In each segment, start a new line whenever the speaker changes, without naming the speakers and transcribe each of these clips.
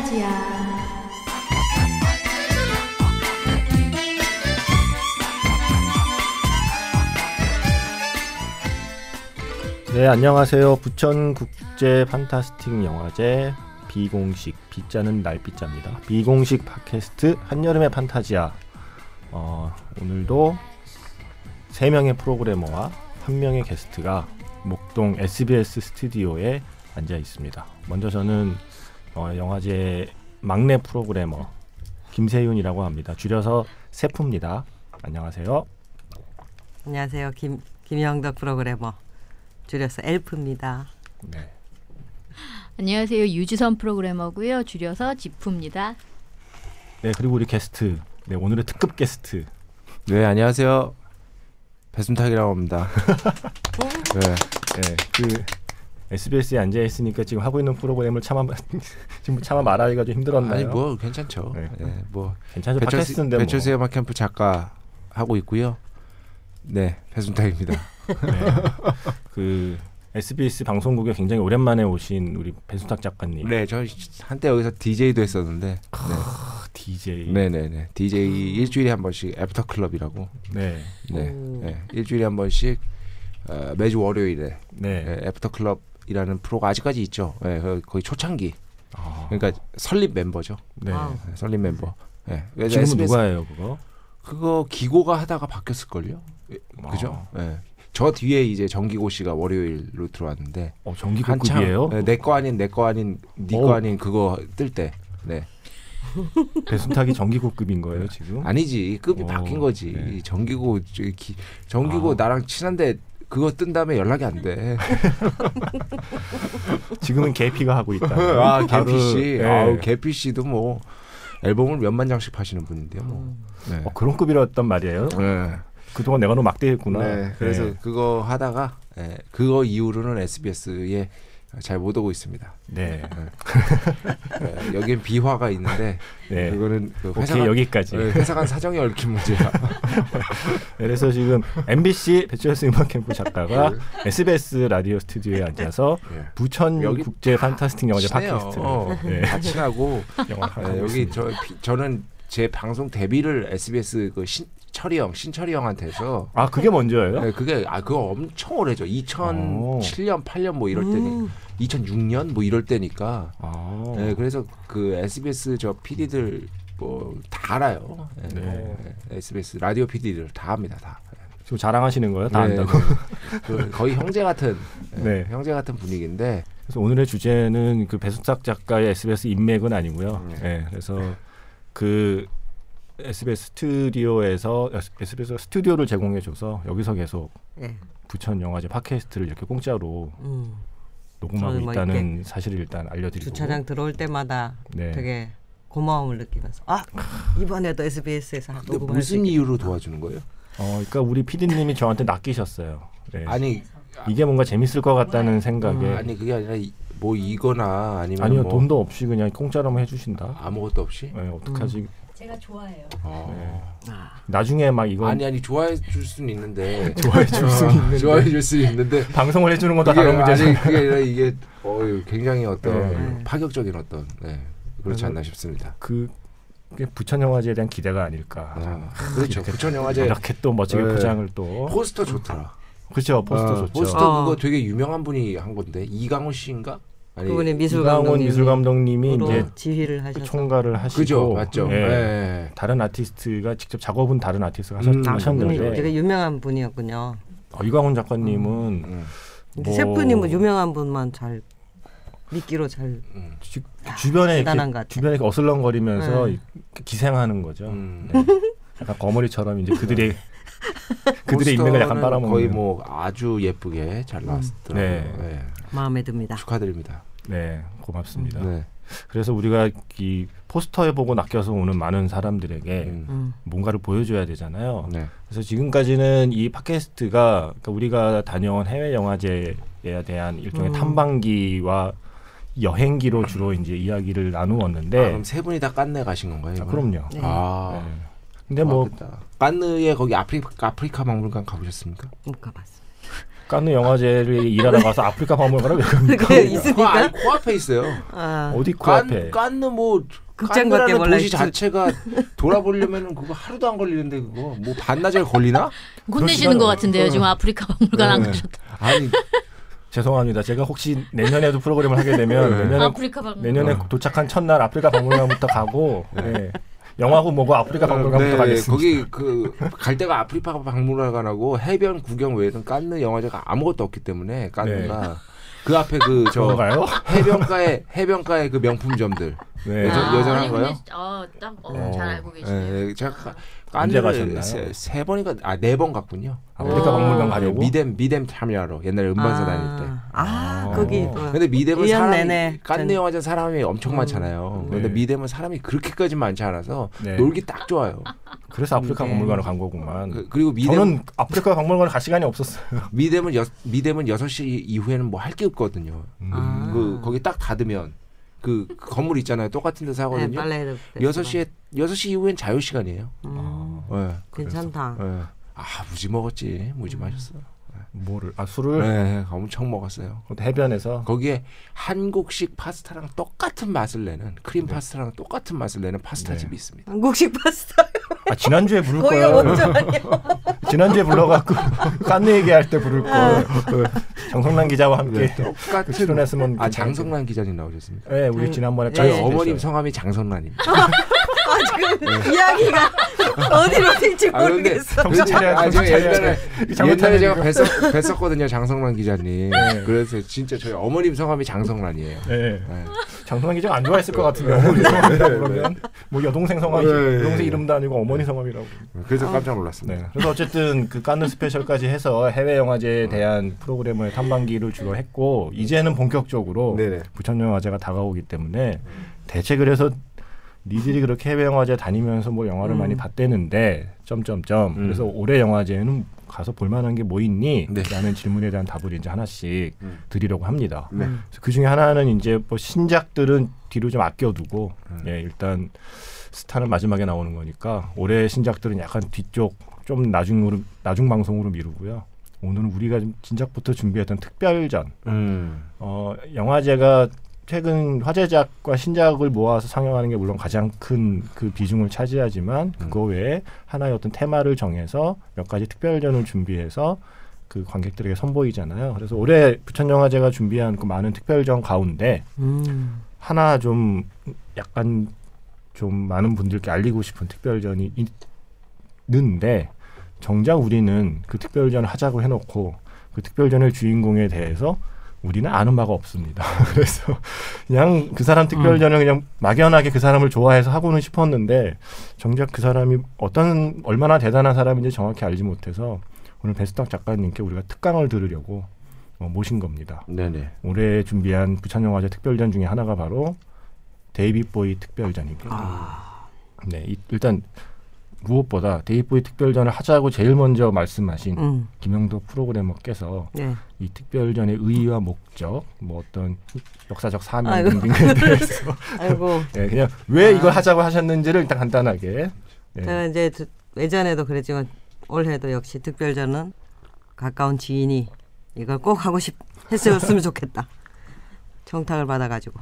판타지야.
네, 안녕하세요. 부천 국제 판타스틱 영화제 비공식 비자는 날비자입니다. 비공식 팟캐스트 한여름의 판타지야. 어, 오늘도 세 명의 프로그래머와 한 명의 게스트가 목동 SBS 스튜디오에 앉아 있습니다. 먼저 저는 어, 영화제 막내 프로그래머 김세윤이라고 합니다. 줄여서 세프입니다. 안녕하세요.
안녕하세요. 김 김영덕 프로그래머 줄여서 엘프입니다.
네.
안녕하세요. 유지선 프로그래머고요. 줄여서 지프입니다.
네, 그리고 우리 게스트. 네, 오늘의 특급 게스트.
네 안녕하세요 배순탁이라고 합니다. 네.
네, 그 SBS에 앉아 있으니까 지금 하고 있는 프로그램을 차마 지금 차마 말하기가 좀 힘들었나요?
아니 뭐 괜찮죠.
네.
네. 뭐
괜찮죠.
배철수
팟캐스트인데 뭐.
배철수 음악 캠프 작가 하고 있고요. 네 배순탁입니다.
네. 그 SBS 방송국에 굉장히 오랜만에 오신 우리 배순탁 작가님.
네, 저 한때 여기서 DJ도 했었는데.
아, DJ.
네, 네, 네. DJ 일주일에 한 번씩 After Club이라고.
네.
네,
오.
네. 일주일에 한 번씩 어, 매주 월요일에
네.
네, After Club 이라는 프로가 아직까지 있죠. 네, 거- 거의 초창기.
아,
그러니까 설립 멤버죠.
네.
Wow.
네, 설립 멤버. 네. 그래서
지금은
SBS
누가 해요, 그거?
그거 기고가 하다가 바뀌었을 걸요. 그죠? 네. 저 뒤에 이제 정기고 씨가 월요일로 들어왔는데
어, 정기고예요?
내거 아닌 내 거 아닌 네
어.
거 아닌 그거 뜰 때. 네.
배수탁이 정기급인 거예요, 지금?
아니지 급이
어,
바뀐 거지.
네.
정기고 기- 정기고
아.
나랑 친한데 그거 뜬 다음에 연락이 안 돼.
지금은 개피가 하고 있다.
아 개피 씨,
네.
아우 개피 씨도 뭐 앨범을 몇만 장씩 파시는 분인데요. 뭐.
음.
네.
어, 그런 급이었단 말이에요.
네.
그동안 내가 너무 막대했구나.
네, 그래서
네.
그거 하다가 예, 그거 이후로는 SBS에 잘못 오고 있습니다.
네.
예, 여긴 비화가 있는데
네.
그거는 그 회사 간,
여기까지.
예, 회사 간 사정이 얽힌 문제야.
그래서 지금 MBC 배철수 음악 캠프 작가가
네.
SBS 라디오 스튜디오에 앉아서
예.
부천
여기
국제 판타스틱 영화제
친해요.
팟캐스트를
어,
네,
다 친하고
영화 하고
예, 여기. 저 피- 저는 제 방송 데뷔를 SBS 그 신 철이 형 신철이 형한테서
아 그게 먼저예요?
예, 그게 아 그거 엄청 오래죠. 2007년 8년 뭐 이럴 때니
음.
2006년 뭐 이럴 때니까.
아,
예, 그래서 그 SBS 저 PD들 뭐 다 알아요. 예,
네.
예, SBS 라디오 PD들 다 합니다. 다.
지금 자랑하시는 거예요? 다
네,
안다고?
네. 그 거의 형제 같은 예,
네.
형제 같은 분위기인데
그래서 오늘의 주제는 그 배수탁 작가의 SBS 인맥은 아니고요.
네.
네, 그래서 그 SBS 스튜디오에서 SBS가 스튜디오를 제공해줘서 여기서 계속
예.
부천 영화제 팟캐스트를 이렇게 공짜로
음.
녹음하고
뭐
있다는 사실을 일단 알려드리고
주차장 들어올 때마다
네.
되게 고마움을 느끼면서 아 이번에도 SBS에서 녹음할 수
무슨 이유로 도와주는 거예요?
어, 그러니까 우리 PD님이 저한테 낚이셨어요. 네.
아니
이게 뭔가 재밌을 것 같다는 생각에
아니 그게 아니라 이- 뭐 이거나 아니면
아니요
뭐
돈도 없이 그냥 공짜로만 해주신다.
아무것도 없이
네, 어떡하지?
제가 좋아해요.
어.
아,
나중에 막 이거
아니 아니 좋아해 줄 수는 있는데
좋아해 줄 수는 있는데
좋아해 줄 수는 있는데
방송을 해주는
그게
다른.
아니 그게 아니라 이게 어 굉장히 어떤
네.
파격적인 어떤 네, 그렇지 않나 싶습니다.
그 부천 영화제에 대한 기대가 아닐까.
아, 그렇죠.
이렇게
부천 영화제
이렇게 또 멋지게
네.
포장을 또
포스터 좋더라.
그렇죠 포스터
어,
좋죠.
포스터
어.
그거 되게 유명한 분이 한 건데 이강호 씨인가? 아니
그분이 미술 감독님
미술 감독님이 이제
지휘를 하셔서
총괄을 하시고
그죠 맞죠.
예.
예.
다른 아티스트가 직접 작업은 다른 아티스트가
음,
아,
하셨는데
되게 유명한 분이었군요.
어, 이광훈 작가님은
음,
근데
뭐-
셰프님은 유명한 분만 잘 미끼로 잘
음,
주, 주변에 이렇게. 주변에 어슬렁거리면서
네.
이- 기생하는 거죠.
음.
네. 약간 거머리처럼 이제 그들의 그들의 인맥을 약간 빨아먹는
거의 뭐 아주 예쁘게 잘 나왔더라고요.
네.
예.
마음에 듭니다.
축하드립니다.
네 고맙습니다.
네.
그래서 우리가 이 포스터에 보고 낚여서 오는 많은 사람들에게
음.
음.
뭔가를 보여줘야 되잖아요.
네.
그래서 지금까지는 이 팟캐스트가 그러니까 우리가 다녀온 해외 영화제에 대한 일종의
음.
탐방기와 여행기로 주로 이제 이야기를 나누었는데
아, 그럼 세 분이 다 깐네 가신 건가요?
아? 그럼요.
네.
아.
네. 근데 뭐
고맙겠다. 깐느에 거기 아프리카 아프리카 박물관 가보셨습니까?
못 가봤어.
깐느 영화제를 일하러 가서 아프리카 박물관을 왜 갑니까?
그게 있습니까?
아니, 코앞에 있어요.
아,
어디 코앞에?
깐, 깐느 뭐
극장밖에 몰라
도시. 자체가 돌아보려면은 그거 하루도 안 걸리는데 그거 뭐 반나절 걸리나?
혼내시는 것 같은데요. 지금 아프리카 박물관 안
네.
가셨다.
아니
죄송합니다. 제가 혹시 내년에도 프로그램을 하게 되면
네.
내년에
아프리카 박물관.
내년에
어.
도착한 첫날 아프리카 박물관부터 가고 네. 영화고 뭐고 아프리카 박물관부터
네,
가겠습니다.
거기 그 갈 데가 아프리카 박물관하고 해변 구경 외에는 깐느 영화제가 아무것도 없기 때문에 깐느가 그 앞에 그 저? 해변가에 해변가에 그 명품점들
네.
여전-
아,
여전한
아니, 근데
거요?
어, 딱 어,
어,
잘 알고 계시네요.
예, 제가 가-
언제 가셨나요?
세, 세 번인가 아 네 번 갔군요.
아프리카
어.
박물관 가려고?
미뎀 미뎀 참여하러 옛날에 음반사
아,
다닐 때.
아,
아.
거기 또
근데 미뎀은
1년
사람이
내내
깐느
전-
영화제 사람이 엄청
음.
많잖아요.
네.
근데 미뎀은 사람이 그렇게까지 많지 않아서
네.
놀기 딱 좋아요.
그래서 아프리카
네.
박물관을 간 거구만.
그, 그리고 미뎀
저는 아프리카 박물관을 갈 시간이 없었어요.
미뎀은 여, 미뎀은 6시 이후에는 뭐 할 게 없거든요.
아.
그 거기 딱 닫으면 그, 그 건물 있잖아요. 똑같은 데서
네,
하거든요.
빨래
6시에 6시 이후엔 자유 시간이에요.
음,
예.
괜찮다.
예. 아, 무지 먹었지. 무지 마셨어.
뭐를 아 술을
네, 엄청 먹었어요.
해변에서
거기에 한국식 파스타랑 똑같은 맛을 내는 크림 파스타랑 똑같은 맛을 내는 파스타
네.
집이 있습니다.
한국식 파스타.
아 지난주에 부를
아니야.
지난주에 불러갖고 깐느 얘기할 때 부를 걸그 장성란 기자와 함께
네, 똑같은
출연했으면
아 장성란 기자님 나오셨습니까?
네 우리 지난번에
저희
네.
깐느
어머님. 성함이 장성란입니다.
아, 지금 이야기가 어디로 튈지
아
모르겠어.
아,
정신
제가 옛날에 옛날에 제가. 뵀었, 뵀었거든요 장성란 기자님.
네.
그래서 진짜 저희 어머님 성함이 장성란이에요.
네.
네.
장성란 기자 안 좋아했을 것 같은데 어머니 성함이라고 그러면 뭐 여동생 성함이
네, 네,
여동생
네.
이름도 아니고 어머니 성함이라고.
그래서 깜짝 놀랐습니다.
네. 그래서 어쨌든 그 깐느 스페셜까지 해서 해외 영화제에 대한 프로그램을 탐방기를 주로 했고 이제는 본격적으로
네네.
부천 영화제가 다가오기 때문에 대체 그래서 니들이 그렇게 해외 영화제 다니면서 뭐 영화를
음.
많이 봤대는데 점점점
음.
그래서 올해 영화제는 가서 볼만한 게 뭐 있니?
네.
라는 질문에 대한 답을 이제 하나씩
음.
드리려고 합니다.
네.
그 중에 하나는 이제 뭐 신작들은 뒤로 좀 아껴두고
음.
예, 일단 스타는 마지막에 나오는 거니까 올해 신작들은 약간 뒤쪽 좀 나중으로 나중 방송으로 미루고요. 오늘은 우리가 좀 진작부터 준비했던 특별전
음.
어, 영화제가 최근 화제작과 신작을 모아서 상영하는 게 물론 가장 큰 그 비중을 차지하지만 그거 외에 하나의 어떤 테마를 정해서 몇 가지 특별전을 준비해서 그 관객들에게 선보이잖아요. 그래서 올해 부천영화제가 준비한 그 많은 특별전 가운데
음.
하나 좀 약간 좀 많은 분들께 알리고 싶은 특별전이 있는데 정작 우리는 그 특별전을 하자고 해놓고 그 특별전의 주인공에 대해서 우리는 아는 바가 없습니다. 그래서 그냥 그 사람 특별전을 그냥 막연하게 그 사람을 좋아해서 하고는 싶었는데 정작 그 사람이 어떤 얼마나 대단한 사람인지 정확히 알지 못해서 오늘 베스탁 작가님께 우리가 특강을 들으려고 어, 모신 겁니다.
네네.
올해 준비한 부천 영화제 특별전 중에 하나가 바로 데이빗보이 특별전입니다.
아.
네, 이- 일단 무엇보다 데이빗 보위 특별전을 하자고 제일 먼저 말씀하신
음.
김영덕 프로그래머께서
네.
이 특별전의 의의와 목적, 뭐 어떤 역사적 사명
아이고.
등등에 대해서
아이고.
예, 그냥 왜 이걸
아.
하자고 하셨는지를 일단 간단하게 예,
제가 이제 드- 예전에도 그랬지만 올해도 역시 특별전은 가까운 지인이 이걸 꼭 하고 싶 했으면 좋겠다. 청탁을 받아가지고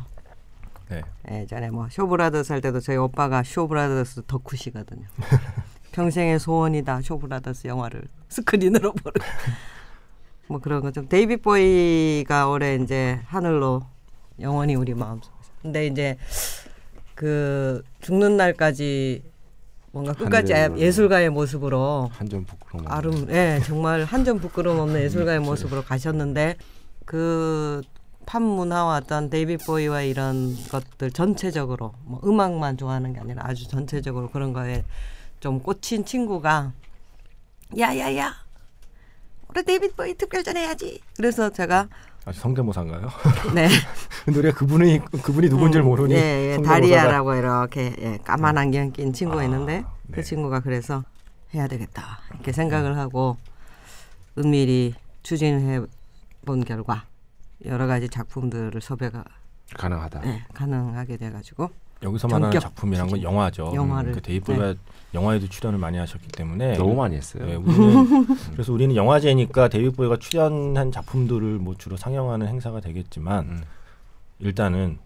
네.
예전에 뭐 쇼브라더스 할 때도 저희 오빠가 쇼브라더스 덕후시거든요. 평생의 소원이다 쇼브라더스 영화를 스크린으로 보는. 뭐 그런 거 좀 데이빗 보위가 올해 이제 하늘로 영원히 우리 마음속에. 근데 이제 그 죽는 날까지 뭔가 끝까지
하늘로.
예술가의 모습으로
한 점 부끄러움.
아름, 예, 정말 한 점 부끄러움 없는 예술가의 모습으로 가셨는데 그 팝 문화와 어떤 데이빗 보위와 이런 것들 전체적으로 뭐 음악만 좋아하는 게 아니라 아주 전체적으로 그런 거에 좀 꽂힌 친구가 야야야 우리 데이빗 보위 특별전 해야지. 그래서 제가
아주 성대모사인가요?
네
근데 우리가 그분이 그분이 누군지를 모르니
예, 예, 다리아라고 이렇게 예, 까만 안경 낀 친구가
아,
있는데
네.
그 친구가 그래서 해야 되겠다 이렇게 생각을 하고 은밀히 추진해 본 결과 여러 가지 작품들을 섭외가
가능하다.
네, 가능하게 돼가지고
여기서 말하는 작품이란 건. 영화죠.
영화를.
그 데이빗 보위가 영화에도 출연을 많이 하셨기 때문에
너무 많이 했어요.
네, 우리는 그래서 우리는 영화제니까 데이빗 보위가 출연한 작품들을 뭐 주로 상영하는 행사가 되겠지만
음.
일단은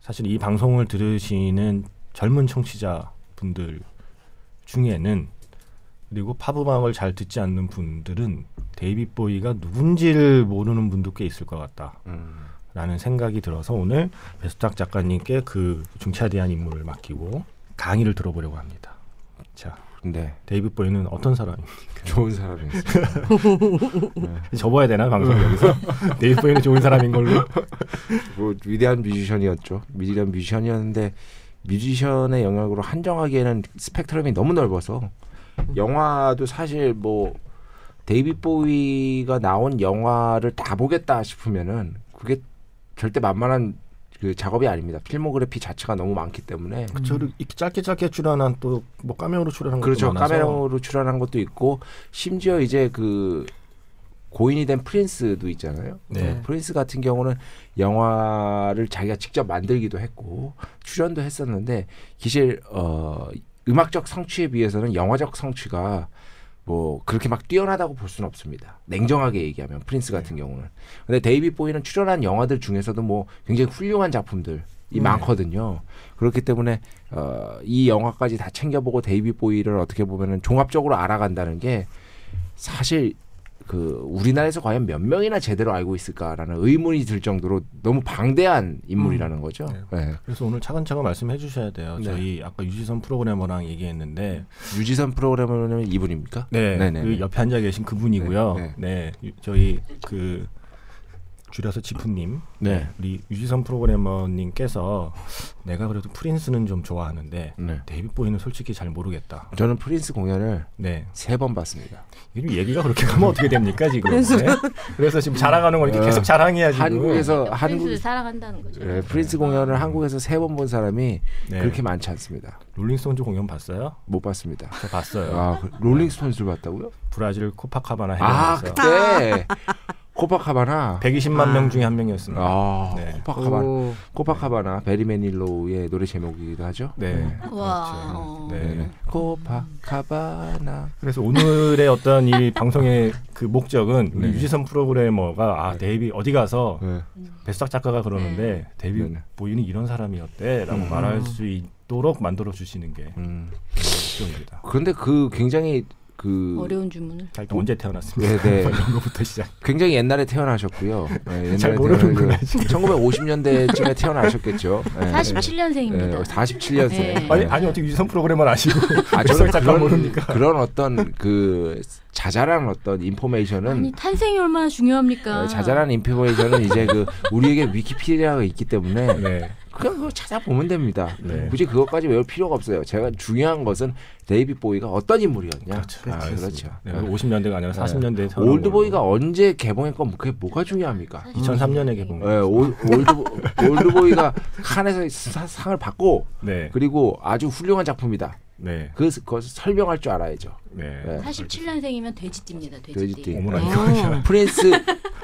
사실 이 방송을 들으시는 젊은 청취자 분들 중에는 그리고 팝 음악을 잘 듣지 않는 분들은 데이빗 보위가 누군지를 모르는 분도 꽤 있을 것 같다.
음.
라는 생각이 들어서 오늘 배순탁 작가님께 그 중차대한 임무를 맡기고 강의를 들어보려고 합니다. 자,
네.
데이빗 보위는 어떤 사람입니까?
좋은 사람이었어요.
접어야 되나 방송 여기서? 데이빗 보위는 좋은 사람인 걸로.
뭐 위대한 뮤지션이었죠. 위대한 뮤지션이었는데 뮤지션의 영역으로 한정하기에는 스펙트럼이 너무 넓어서 영화도 사실 뭐 데이빗 보위가 나온 영화를 다 보겠다 싶으면은 그게 절대 만만한 그 작업이 아닙니다. 필모그래피 자체가 너무 많기 때문에
저를 이렇게 짧게 짧게 출연한 또 뭐 카메오로 출연한 것도
그렇죠.
많아서
카메오로 출연한 것도 있고 심지어 이제 그 고인이 된 프린스도 있잖아요.
네.
프린스 같은 경우는 영화를 자기가 직접 만들기도 했고 출연도 했었는데 사실 어 음악적 성취에 비해서는 영화적 성취가 뭐 그렇게 막 뛰어나다고 볼 수는 없습니다. 냉정하게 얘기하면 프린스 같은 경우는. 근데 데이빗 보위는 출연한 영화들 중에서도 뭐 굉장히 훌륭한 작품들이 많거든요. 그렇기 때문에 어, 이 영화까지 다 챙겨보고 데이빗 보위를 어떻게 보면은 종합적으로 알아간다는 게 사실 그 우리나라에서 과연 몇 명이나 제대로 알고 있을까라는 의문이 들 정도로 너무 방대한 인물이라는 거죠.
네.
네.
그래서 오늘 차근차근 말씀해 주셔야 돼요.
네.
저희 아까 유지선 프로그래머랑 얘기했는데
유지선 프로그래머는 이분입니까?
네,
네네.
그 옆에 앉아 계신 그분이고요.
네,
네, 유- 저희 그 줄여서 지프님,
네.
우리 유지선 프로그래머님께서 내가 그래도 프린스는 좀 좋아하는데
네.
데이빗 보위는 솔직히 잘 모르겠다.
저는 프린스 공연을
네,
세 번 봤습니다.
이게 좀 얘기가 그렇게 가면 어떻게 됩니까 지금? 네? 그래서 지금 자랑하는 거니까
어,
계속 자랑해야 지금.
한국에서
프린스를
한국
사랑한다는 거죠.
네, 프린스 공연을 한국에서 세 번 본 사람이
네.
그렇게 많지 않습니다.
롤링스톤즈 공연 봤어요?
못 봤습니다.
저 봤어요.
아, 그 롤링스톤즈를 봤다고요?
브라질 코파카바나
아,
해변에서
그때 코파카바나
120만 명 중에 한 명이었습니다.
아,
네.
코파카바나
오.
코파카바나 베리 매닐로우의 노래 제목이기도 하죠.
네.
와.
그렇죠. 네.
네. 코파카바나
그래서 오늘의 어떤 이 방송의 그 목적은
네.
유지선 프로그래머가 아 데이빗 어디 가서
네.
배순탁 작가가 그러는데 데이빗
네, 네.
보위는 이런 사람이었대라고
음.
말할 수 있도록 만들어 주시는 게
음.
목적입니다.
그런데 그 굉장히 그
어려운 주문을.
자, 일단 언제 태어났습니까?
네, 네.
이런 거부터 시작.
굉장히 옛날에 태어나셨고요. 네, 옛날에
잘 모르는구나,
태어나서 1950년대쯤에 태어나셨겠죠. 네.
47년생입니다.
47년생.
네.
아니 아니 어떻게 유지선 프로그래머 아시고
아, 저는 그런,
모릅니까?
그런 어떤 그 자잘한 어떤 information은
아니 탄생이 얼마나 중요합니까?
어, 자잘한 information은 이제 그 우리에게 위키피디아가 있기 때문에
네.
그냥 그거 찾아보면 됩니다.
네.
굳이 그것까지 외울 필요가 없어요. 제가 중요한 것은 데이빗 보위가 어떤 인물이었냐.
그렇죠.
아, 그렇죠.
네, 50년대가 아니라
네.
40년대에 태어난
올드보이가
거고.
언제 개봉했건 그게 뭐가 중요합니까?
2003년에 개봉.
네, 올, 올드, 올드보이가 칸에서 사- 상을 받고
네.
그리고 아주 훌륭한 작품이다.
네.
그, 그것을 설명할 줄 알아야죠.
네.
네.
47년생이면 돼지띠입니다. 돼지띠.
돼지띠.
어머나
어.
이거
프린스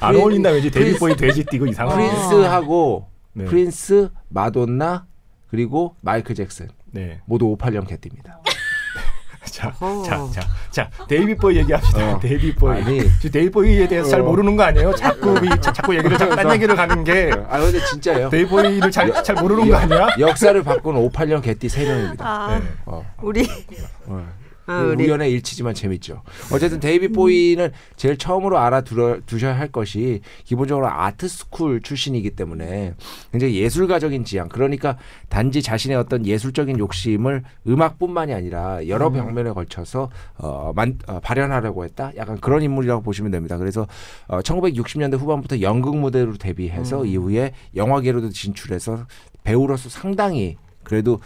안 어울린다 왠지 데이빗
프린스-
보위 돼지띠고 이상한.
프린스하고
네.
프린스, 마돈나 그리고 마이클 잭슨
네.
모두 58년 개띠입니다.
자. 자, 자, 자, 데이빗 보위 얘기합시다.
어.
데이빗 보위.
아니.
지금 데이빗 보위에 대해서 잘
어.
모르는 거 아니에요? 자꾸 이, 자- 자꾸 얘기를 자꾸 딴 얘기를 가는 게
아 근데 진짜예요.
데이빗 보위를 잘 잘 모르는 거 아니야?
역사를 바꾼 58년 개띠 3명입니다.
아,
네.
어.
우리
어.
아,
그 우연의 일치지만 재밌죠. 어쨌든 데이빗 보위는 제일 처음으로 알아두셔야 할 것이 기본적으로 art school 출신이기 때문에 굉장히 예술가적인 지향. 그러니까 단지 자신의 어떤 예술적인 욕심을 음악뿐만이 아니라 여러 방면에 걸쳐서 어, 만, 어, 발현하려고 했다. 약간 그런 인물이라고 보시면 됩니다. 그래서 어, 1960년대 후반부터 연극 무대로 데뷔해서 이후에 영화계로도 진출해서 배우로서 상당히 그래도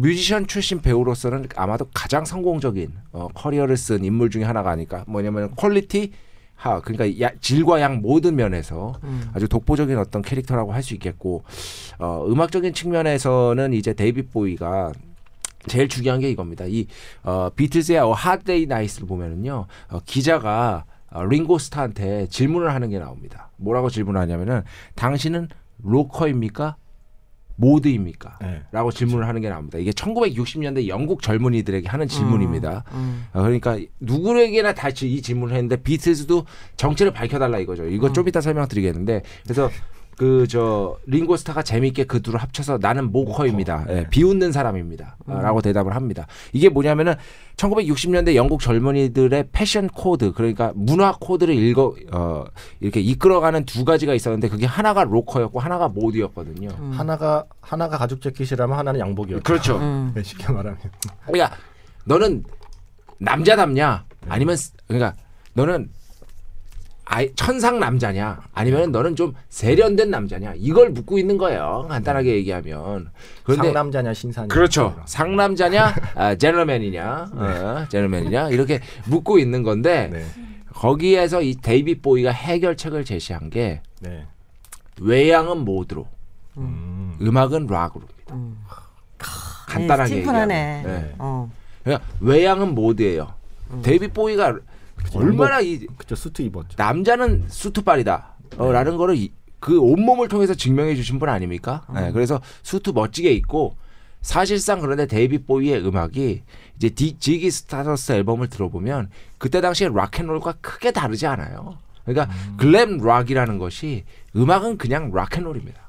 뮤지션 출신 배우로서는 아마도 가장 성공적인 어, 커리어를 쓴 인물 중에 하나가 아닐까. 뭐냐면 quality 하 그러니까 야, 질과 양 모든 면에서
음.
아주 독보적인 어떤 캐릭터라고 할 수 있겠고 어, 음악적인 측면에서는 이제 데이빗 보위가 제일 중요한 게 이겁니다. 이 어, 비틀즈의 어, Day Night를 보면은요 어, 기자가 어, 링고 스타한테 질문을 하는 게 나옵니다. 뭐라고 질문하냐면은 당신은 로커입니까? mod입니까?
네.
라고 질문을 하는 게 나옵니다. 이게 1960년대 영국 젊은이들에게 하는 질문입니다.
음.
어, 그러니까 누구에게나 다 이 질문을 했는데 비틀즈도 정체를 밝혀달라 이거죠. 이거 좀 이따 설명드리겠는데 그래서 그 저 링고스타가 재미있게 그 둘을 합쳐서 나는 mocker입니다.
mocker.
예,
네.
비웃는 사람입니다. 어, 라고 대답을 합니다. 이게 뭐냐면은 1960년대 영국 젊은이들의 패션 코드 그러니까 문화 코드를 읽어 어, 이렇게 이끌어가는 두 가지가 있었는데 그게 하나가 로커였고 하나가 모드였거든요.
하나가 하나가 가죽 재킷이라면 하나는 양복이었죠.
그렇죠.
음.
네, 쉽게 말하면.
그러니까 너는 남자답냐 아니면 쓰- 그러니까 너는 아이, 천상 남자냐 아니면 너는 좀 세련된 남자냐 이걸 묻고 있는 거예요 간단하게 얘기하면 그런데
상남자냐 신사냐.
그렇죠 상남자냐 아, 제너맨이냐 어, 제너맨이냐 이렇게 묻고 있는 건데
네.
거기에서 이 데이빗 보위가 해결책을 제시한 게
네.
외양은 mod로
음.
음악은 락으로입니다
음.
간단하게
네.
얘기하면 네.
어.
그러니까 외양은 mod예요. 데이빗 보위가 얼마나 이
그쵸 수트 입었죠.
남자는 수트빨이다. 어, 라는 거를 이- 그 온몸을 통해서 증명해 주신 분 아닙니까? 네, 그래서 수트 멋지게 입고 사실상 그런데 데이빗 보위의 음악이 이제 디, Ziggy Stardust 앨범을 들어보면 그때 당시에 락앤롤과 크게 다르지 않아요. 그러니까 glam rock이라는 것이 음악은 그냥 락앤롤입니다.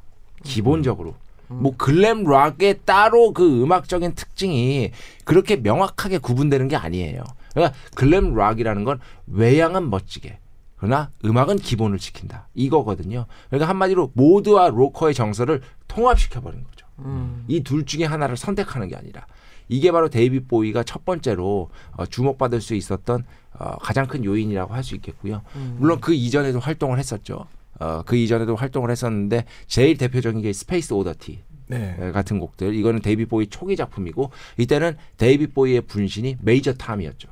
기본적으로. 뭐 glam rock의 따로 그 음악적인 특징이 그렇게 명확하게 구분되는 게 아니에요. 그러니까 glam rock이라는 건 외양은 멋지게 그러나 음악은 기본을 지킨다 이거거든요. 그러니까 한마디로 mod와 로커의 정서를 통합시켜 버린 거죠.
음.
이둘 중에 하나를 선택하는 게 아니라 이게 바로 데이빗 보위가 첫 번째로 어, 주목받을 수 있었던 어, 가장 큰 요인이라고 할 수 있겠고요. 물론 그 이전에도 활동을 했었죠. 어, 그 이전에도 활동을 했었는데 제일 대표적인 게 Space Oddity
네.
같은 곡들. 이거는 데이빗 보위 초기 작품이고 이때는 데이빗 보위의 분신이 Major Tom이었죠.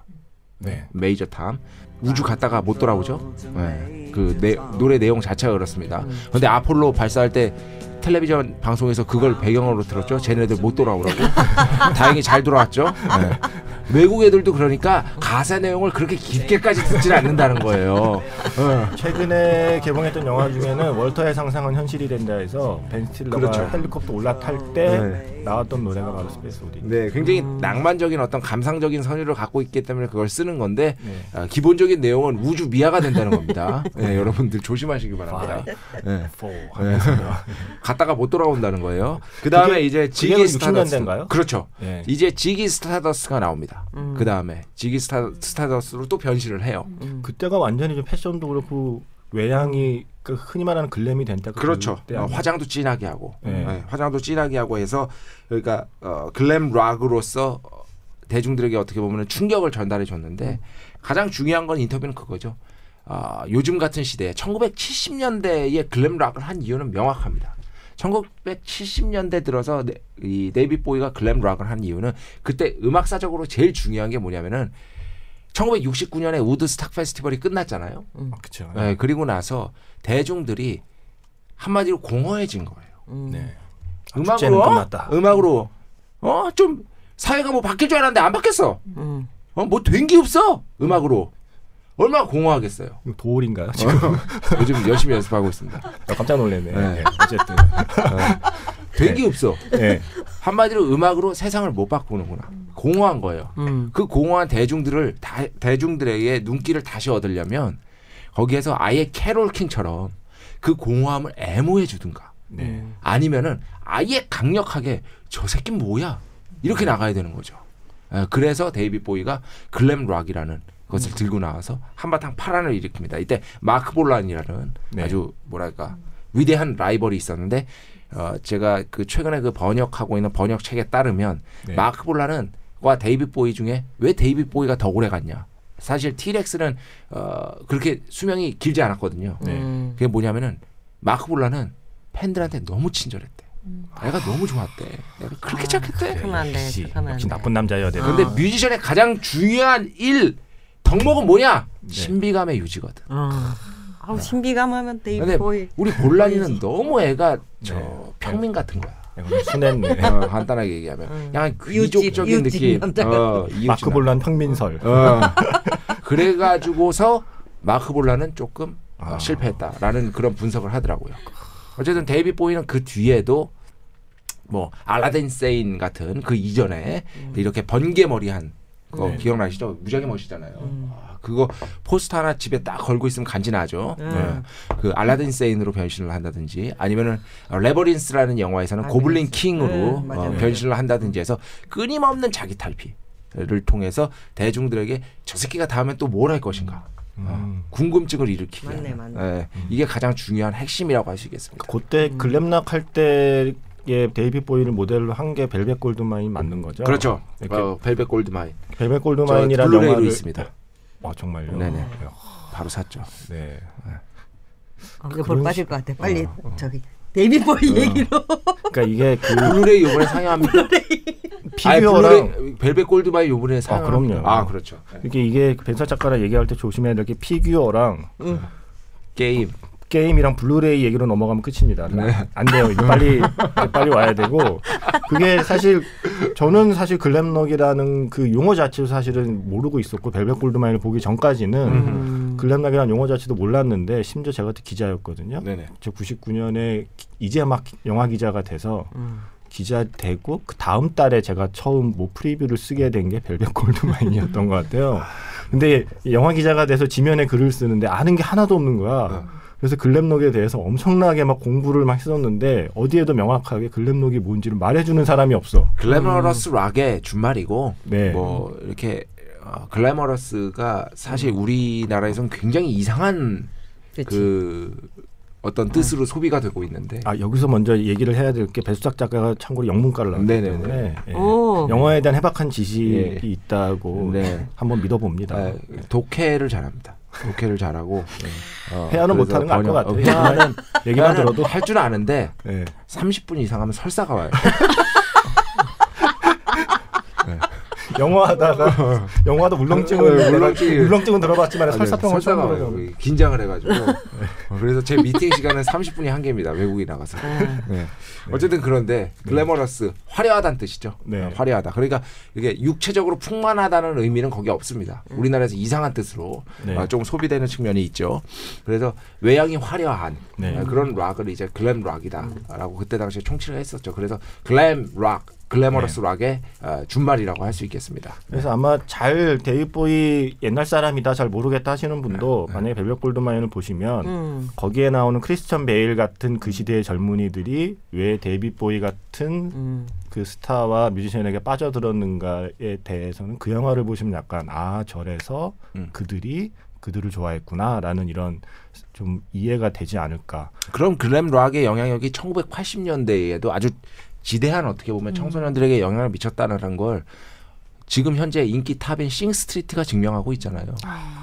네.
Major Tom. 우주 갔다가 못 돌아오죠. 네. 그 내, 노래 내용 자체가 그렇습니다. 근데 아폴로 발사할 때 텔레비전 방송에서 그걸 배경으로 들었죠. 쟤네들 못 돌아오라고. 다행히 잘 돌아왔죠. 네. 외국 애들도 그러니까 가사 내용을 그렇게 깊게까지 듣질 않는다는 거예요. 어.
최근에 개봉했던 영화 중에는 월터의 상상은 현실이 된다 해서 벤 스틸러가
그렇죠.
헬리콥터 올라탈 때
네.
나왔던 노래가 바로 Space Oddity.
네, 굉장히 낭만적인 어떤 감상적인 선율을 갖고 있기 때문에 그걸 쓰는 건데
네.
아, 기본적인 내용은 우주 미아가 된다는 겁니다. 네, 여러분들 조심하시기 바랍니다. 네.
포.
네. 갔다가 못 돌아온다는 거예요. 그 다음에 이제
Ziggy Stardust.
그렇죠.
네.
이제 Ziggy Stardust가 나옵니다.
음.
그 다음에 Ziggy Star, Stardust로 또 변신을 해요.
음.
그때가 완전히 좀 패션도 그렇고 외양이 그 흔히 말하는 glam이 된 때가
그렇죠.
그때
어? 화장도 진하게 하고,
네.
네, 화장도 진하게 하고 해서 그러니까 어, glam rock으로서 어, 대중들에게 어떻게 보면 충격을 전달해 줬는데 가장 중요한 건 인터뷰는 그거죠. 아, 요즘 같은 시대에 1970년대에 glam rock을 한 이유는 명확합니다. 1970년대 들어서 네, 이 데이빗 보위가 glam rock을 한 이유는 그때 음악사적으로 제일 중요한 게 뭐냐면은 1969년에 우드스탁 페스티벌이 끝났잖아요.
아, 그렇죠.
네, 그리고 나서 대중들이 한마디로 공허해진 거예요.
음.
네.
음악으로
끝났다.
음악으로 어 좀 사회가 뭐 바뀔 줄 알았는데 안 바뀌었어.
음.
어뭐 된 게 없어. 음악으로 얼마나 공허하겠어요.
도올인가요? 지금
요즘 열심히 연습하고 있습니다.
아, 깜짝 놀랐네.
네.
네. 어쨌든.
된게 없어.
네.
한마디로 음악으로 세상을 못 바꾸는구나. 공허한 거예요.
음.
그 공허한 대중들을 다, 대중들에게 눈길을 다시 얻으려면 거기에서 아예 캐롤 킹처럼 그 공허함을 애모해 주든가
네.
아니면은 아예 강력하게 저 새끼 뭐야 이렇게 나가야 되는 거죠. 에, 그래서 데이빗 보위가 glam rock이라는 것을 들고 나와서 한바탕 파란을 일으킵니다. 이때 마크 볼란이라는
네.
아주 뭐랄까 위대한 라이벌이 있었는데 어, 제가 그 최근에 그 번역하고 있는 번역 책에 따르면
네.
마크 볼란은 과 데이빗 보위 중에 왜 데이빗 보위가 더 오래 갔냐? 사실 티렉스는 어, 그렇게 수명이 길지 않았거든요.
네.
음.
그게 뭐냐면은 마크 볼란은 팬들한테 너무 친절했대. 애가 너무 좋았대. 애가 그렇게 착했대.
돼.
역시,
착하면 안
역시
돼.
나쁜 남자여야 돼.
근데
아.
뮤지션의 가장 중요한 일 덕목은 뭐냐?
네.
신비감의 유지거든.
어. 아우 신비감하면 데이빗 보위.
우리 볼란이는 너무 애가 저
네.
평민 같은 거야.
네, 순했네.
어, 간단하게 얘기하면
음.
약간 귀족적인 느낌. 어, 이웃집
마크
남-
볼란 평민설.
어. 그래가지고서 마크 볼란은 조금 어,
아.
실패했다라는 그런 분석을 하더라고요. 어쨌든 데이빗 보위는 그 뒤에도 뭐 Aladdin Sane 같은 그 이전에 이렇게 번개 머리한 거
네.
기억나시죠? 무지하게 멋있잖아요. 아, 그거 포스터 하나 집에 딱 걸고 있으면 간지나죠.
음.
네. 그 Aladdin Sane으로 변신을 한다든지 아니면은 어, Labyrinth라는 영화에서는
아, Goblin.
King으로
네.
어, 변신을 한다든지 해서 끊임없는 자기 탈피를 통해서 대중들에게 저 새끼가 다음엔 또뭘 할 것인가
음.
궁금증을 일으키게
맞네. 맞네.
예, 이게 가장 중요한 핵심이라고 할 수 있겠습니다.
그때 glam rock 할 때 의 데이빗 보위를 모델로 한 게 Velvet Goldmine 맞는 거죠?
그렇죠. 어, Velvet
Goldmine Velvet
저
Goldmine이라는 영화를
있습니다.
아 정말요?
네네.
네.
바로 샀죠.
네.
어, 이거
그런
볼 빠질
식-
것 같아. 빨리
어, 어.
저기 데이빗 보위 얘기로.
그러니까 이게 그
블루레이 요번에 상영합니까? 아니,
피규어랑
블루레이, Velvet Goldmine 요번에 상영합니다.
그럼요.
아 그렇죠. 네.
이게 이게 배순탁 작가랑 얘기할 때 조심해야 될 게 피규어랑
응.
게임.
게임이랑 블루레이 얘기로 넘어가면 끝입니다.
네.
안 돼요. 이제 빨리 이제 빨리 와야 되고 그게 사실 저는 사실 glam rock이라는 그 용어 자체도 사실은 모르고 있었고 Velvet Goldmine을 보기 전까지는
음.
glam rock이라는 용어 자체도 몰랐는데 심지어 제가 그때 기자였거든요.
네네.
저 99년에 이제 막 영화 기자가 돼서
음.
기자 되고 그 다음 달에 제가 처음 뭐 프리뷰를 쓰게 된 게 Velvet Goldmine이었던 것 같아요. 근데 영화 기자가 돼서 지면에 글을 쓰는데 아는 게 하나도 없는 거야. 그래서 글램록에 대해서 엄청나게 막 공부를 막 했었는데 어디에도 명확하게 글램록이 뭔지를 말해주는 사람이 없어.
글래머러스 락의 준말이고
네.
뭐 이렇게 어, 글래머러스가 사실 우리나라에선 굉장히 이상한
그치.
그 어떤 뜻으로 소비가 되고 있는데
아 여기서 먼저 얘기를 해야 될 게 배수작 작가가 참고로 영문과를 나왔기
네네네.
때문에 예.
오.
영화에 대한 해박한 지식이
예.
있다고
네.
한번 믿어봅니다.
아, 독해를 잘합니다. 독해를 잘하고 어,
회화는 못하는 거 알 것 같아요.
어, 회화는
얘기만
회화는
들어도
할 줄 아는데
예.
30분 이상 하면 설사가 와요.
영화하다가 영화도 물렁증을
네,
내가
물렁증이-
물렁증은 들어봤지만 설사병을 처음
설사가
들어요.
긴장을 해가지고 어, 그래서 제 미팅 시간은 30분이 한계입니다. 외국인 나가서. 네. 어쨌든 그런데 glamorous 화려하다는 뜻이죠.
네.
어, 화려하다. 그러니까 이게 육체적으로 풍만하다는 의미는 거기 없습니다. 우리나라에서 이상한 뜻으로
네.
어, 좀 소비되는 측면이 있죠. 그래서 외양이 화려한
네.
어, 그런 rock을 이제 glam rock이다라고 그때 당시에 총치를 했었죠. 그래서 glam rock, glamorous
네.
rock의 어, 준말이라고 할 수 있겠습니다.
그래서 아마 잘 데이빗 보위 옛날 사람이다 잘 모르겠다 하시는 분도 만약에 Velvet Goldmine을 보시면
음.
거기에 나오는 크리스천 베일 같은 그 시대의 젊은이들이 왜 데이빗 보위 같은
음.
그 스타와 뮤지션에게 빠져들었는가에 대해서는 그 영화를 보시면 약간 아 저래서
음.
그들이 그들을 좋아했구나라는 이런 좀 이해가 되지 않을까.
그럼 glam rock의 영향력이 1980년대에도 아주 지대한 어떻게 보면 청소년들에게 영향을 미쳤다는 걸 지금 현재 인기 탑인 Sing Street가 증명하고 있잖아요.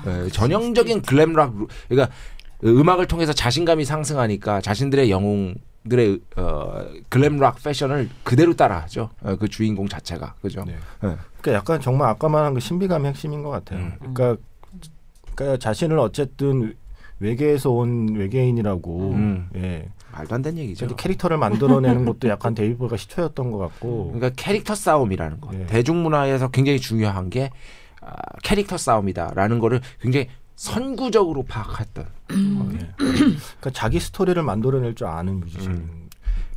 예, 전형적인 glam rock 그러니까 음악을 통해서 자신감이 상승하니까 자신들의 영웅들의 어, glam rock 패션을 그대로 따라하죠. 어, 그 주인공 자체가 그죠.
네.
예.
그러니까 약간 정말 아까 말한 그 신비감이 핵심인 것 같아요.
음.
그러니까, 그러니까 자신을 어쨌든 외계에서 온 외계인이라고
음.
예.
말도 안 되는 얘기죠.
저렇게 캐릭터를 만들어내는 것도 약간 데이빗 보위가 시초였던 것 같고
그러니까 캐릭터 싸움이라는 거.
예.
대중문화에서 굉장히 중요한 게 아, 캐릭터 싸움이다라는 거를 굉장히 선구적으로 파악했던.
예. 그러니까 자기 스토리를 만들어낼 줄 아는 뮤지션.
음.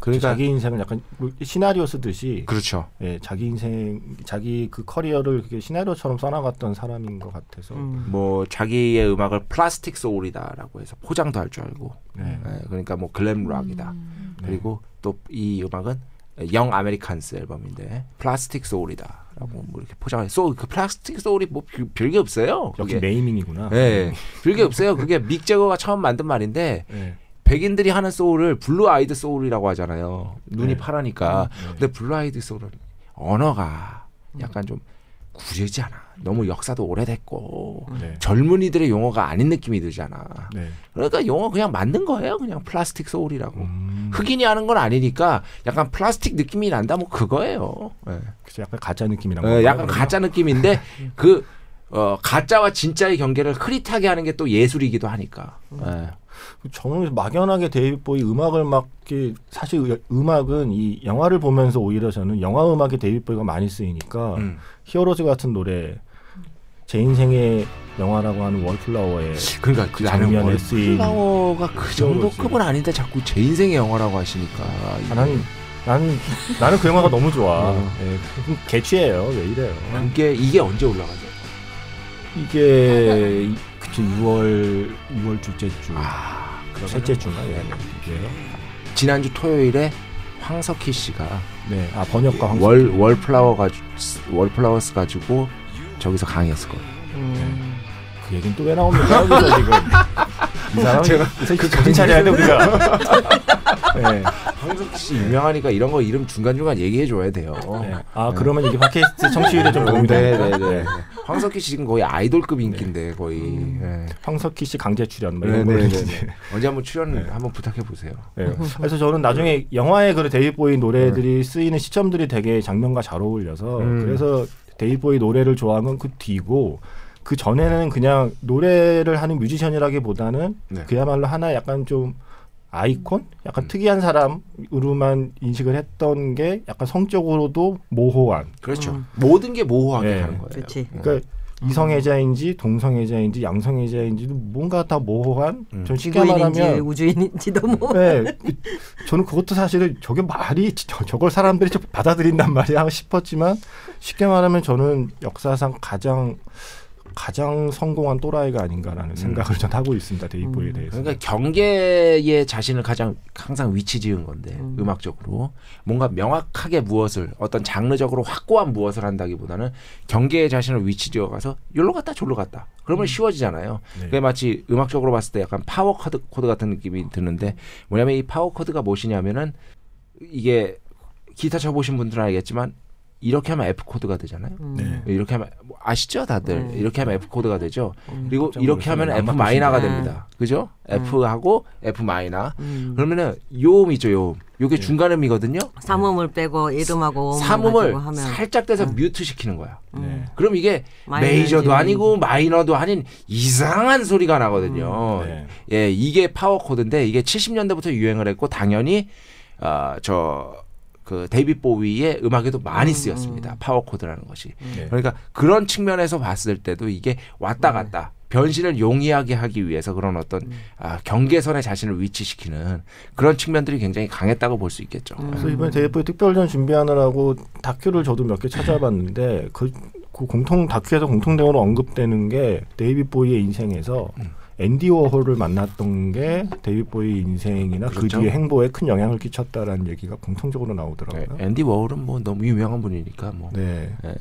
그러니까
자기 인생을 약간 뭐 시나리오 쓰듯이
그렇죠.
예, 자기 인생, 자기 그 커리어를 그게 시나리오처럼 써나갔던 사람인 것 같아서.
음.
뭐 자기의 음악을 plastic soul이다라고 해서 포장도 할 줄 알고.
네.
예, 그러니까 뭐 glam rock이다. 그리고 또 이 음악은 Young Americans 앨범인데 plastic soul이다라고 뭐 이렇게 포장해. 소그 plastic soul이 뭐 별- 별게 없어요.
역시
그게.
naming이구나.
예, 별게 없어요. 그게 믹 재거가 처음 만든 말인데
예.
백인들이 하는 소울을 blue-eyed soul이라고 하잖아요. 눈이
네.
파라니까.
네.
근데 blue-eyed soul은 언어가 약간 좀 구리지 않아. 너무 역사도 오래됐고
네.
젊은이들의 용어가 아닌 느낌이 들잖아.
네.
그러니까 용어 그냥 만든 거예요. 그냥 plastic soul이라고.
음,
흑인이 하는 건 아니니까 약간 플라스틱 느낌이 난다. 뭐 그거예요. 예.
그래서 약간 가짜 느낌이란
어,
건가요,
약간
그러면?
가짜 느낌인데 그 어, 가짜와 진짜의 경계를 흐릿하게 하는 게 또 예술이기도 하니까. 예.
저는 막연하게 데이빗 보위 음악을 막 사실 의- 음악은 이 영화를 보면서 오히려 저는 영화 음악에 데이빗 보위가 많이 쓰이니까
음.
Heroes 같은 노래 제 인생의 영화라고 하는 월플라워의
그러니까 그 나는
장면에 쓰인
월플라워가 그 정도 급은 아닌데 자꾸 제 인생의 영화라고 하시니까
아, 나는 나는 나는 그 영화가 너무 좋아.
어.
예, 좀 개취해요. 왜 이래요?
그게 이게 언제 올라가죠?
이게 그쵸 6월 6월 둘째 주
아,
셋째 주나 예. 이게요.
지난주 토요일에 황석희 씨가
네, 아 번역가
황월 월플라워 가지고 월플라워스 가지고 저기서 강의했을 거예요.
음.
그 얘기는 또 왜 나옵니까 지금 이 사람
제가
이 새끼 정신 차려야 돼 우리가. 네.
황석희 씨 유명하니까 이런 거 이름 중간 중간 얘기해 줘야 돼요.
네. 아 그러면 이게 팟캐스트 청취율에 좀 도움이 됩니까?
네네네. 황석희 씨 지금 거의 아이돌급 인기인데 거의.
음.
네.
황석희 씨 강제 출연 뭐 이런.
언제 한번 출연
네.
한번 부탁해 보세요.
네. 그래서 저는 나중에 영화에 그 데이빗 보위 노래들이 쓰이는 시점들이 되게 장면과 잘 어울려서
음.
그래서 데이빗 보위 노래를 좋아한 건 그 뒤고 그 전에는 그냥 노래를 하는 뮤지션이라기보다는
네.
그야말로 하나 약간 좀 아이콘, 약간
음.
특이한 사람으로만 인식을 했던 게 약간 성적으로도 모호한.
그렇죠.
음.
모든 게 모호하게
네.
가는 거예요.
그렇지.
그러니까 이성애자인지 동성애자인지 양성애자인지 뭔가 다 모호한.
음.
전 쉽게
지구인인지
말하면
우주인인지도 뭐.
네, 그- 저는 그것도 사실은 저게 말이 저, 저걸 사람들이 좀 받아들인단 말이야 싶었지만 쉽게 말하면 저는 역사상 가장 가장 성공한 또라이가 아닌가라는 생각을 전 하고 있습니다 데이보이에 대해서.
그러니까 경계에 자신을 가장 항상 위치 지은 건데
음.
음. 악적으로 뭔가 명확하게 무엇을 어떤 장르적으로 확고한 무엇을 한다기보다는 경계에 자신을 위치 지어가서 여기로 갔다 저기로 갔다 그러면 쉬워지잖아요.
네.
그게 마치 음악적으로 봤을 때 약간 power chord, 코드 같은 느낌이 드는데 뭐냐면 이 파워 코드가 무엇이냐면은 이게 기타 쳐보신 분들은 알겠지만 이렇게 하면 F 코드가 되잖아요.
음.
네.
이렇게 하면 뭐 아시죠 다들
음.
이렇게 하면 F 코드가 되죠.
음.
그리고 이렇게 하면. F
안
마이너가. 됩니다. 그죠? F하고 F 마이너.
음.
그러면은 요음 있죠 요음. 요게
네.
중간 음이거든요.
삼음을 빼고 일음하고 오음을
삼음을 살짝 떼서
음.
mute 시키는 거야.
음.
네.
그럼 이게. 메이저도 아니고 마이너도 아닌 이상한 소리가 나거든요.
네.
예, 이게 파워 코드인데 이게 70년대부터 유행을 했고 당연히 아저 그 데이빗 보위의 음악에도 많이
음,
쓰였습니다. 파워 코드라는 것이.
네.
그러니까 그런 측면에서 봤을 때도 이게 왔다 갔다 변신을 용이하게 하기 위해서 그런 어떤 아, 경계선에 자신을 위치시키는 그런 측면들이 굉장히 강했다고 볼 수 있겠죠.
음.
그래서 이번에 데이빗 보위 특별전 준비하느라고 다큐를 저도 몇 개 찾아봤는데 그, 그 공통 다큐에서 공통적으로 언급되는 게 데이빗 보위의 인생에서
음.
앤디 워홀을 만났던 게 데이빗 보위 인생이나 그
그렇죠.
뒤에 행보에 큰 영향을 끼쳤다라는 얘기가 공통적으로 나오더라고요.
네, 앤디 워홀은 뭐 너무 유명한 분이니까 뭐.
네.
네.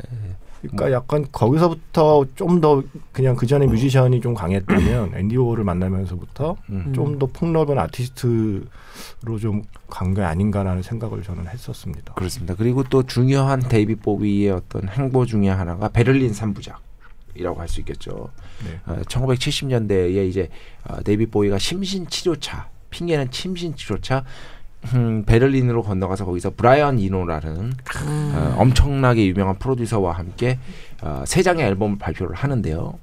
그러니까 약간 거기서부터 좀 더 그냥 그 전에 뮤지션이 좀 강했다면 앤디 워홀을 만나면서부터
음.
좀더 폭넓은 아티스트로 좀 간 게 아닌가라는 생각을 저는 했었습니다.
그렇습니다. 그리고 또 중요한 데이빗 보위의 어떤 행보 중에 하나가 베를린 삼부작 이라고 할 수 있겠죠.
네.
어, 1970년대에 이제 어, 데이빗 보위가 심신 치료차 핑계는 심신 치료차 음, 베를린으로 건너가서 거기서 브라이언 이노라는
음.
어, 엄청나게 유명한 프로듀서와 함께 어, 세 장의 앨범을 발표를 하는데요.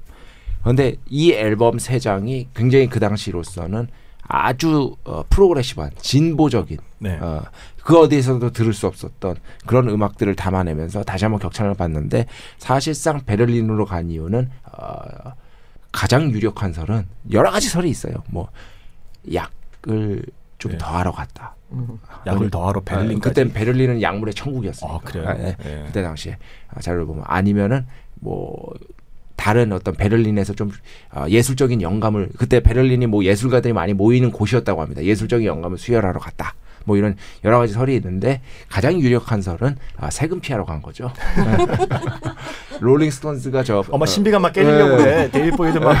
그런데 이 앨범 세 장이 굉장히 그 당시로서는 아주 어, 프로그레시브한 진보적인
네.
어, 그 어디에서도 들을 수 없었던 그런 음악들을 담아내면서 다시 한번 격찬을 받는데 사실상 베를린으로 간 이유는 어, 가장 유력한 설은 여러 가지 설이 있어요. 뭐 약을 좀
네.
더하러 갔다.
음.
약을 더 하러 베를린까지.
그때 베를린은 약물의 천국이었어요.
아 그래요.
네.
네.
그때 당시에 아, 자료를 보면 아니면은 뭐 다른 어떤 베를린에서 좀 아, 예술적인 영감을 그때 베를린이 뭐 예술가들이 많이 모이는 곳이었다고 합니다. 예술적인 영감을 수혈하러 갔다. 뭐 이런 여러 가지 설이 있는데 가장 유력한 설은 아, 세금 피하러 간 거죠. 롤링스톤스가 저
어마
어,
신비감 막 깨려고
네.
그래. 데이빗 보위도 막.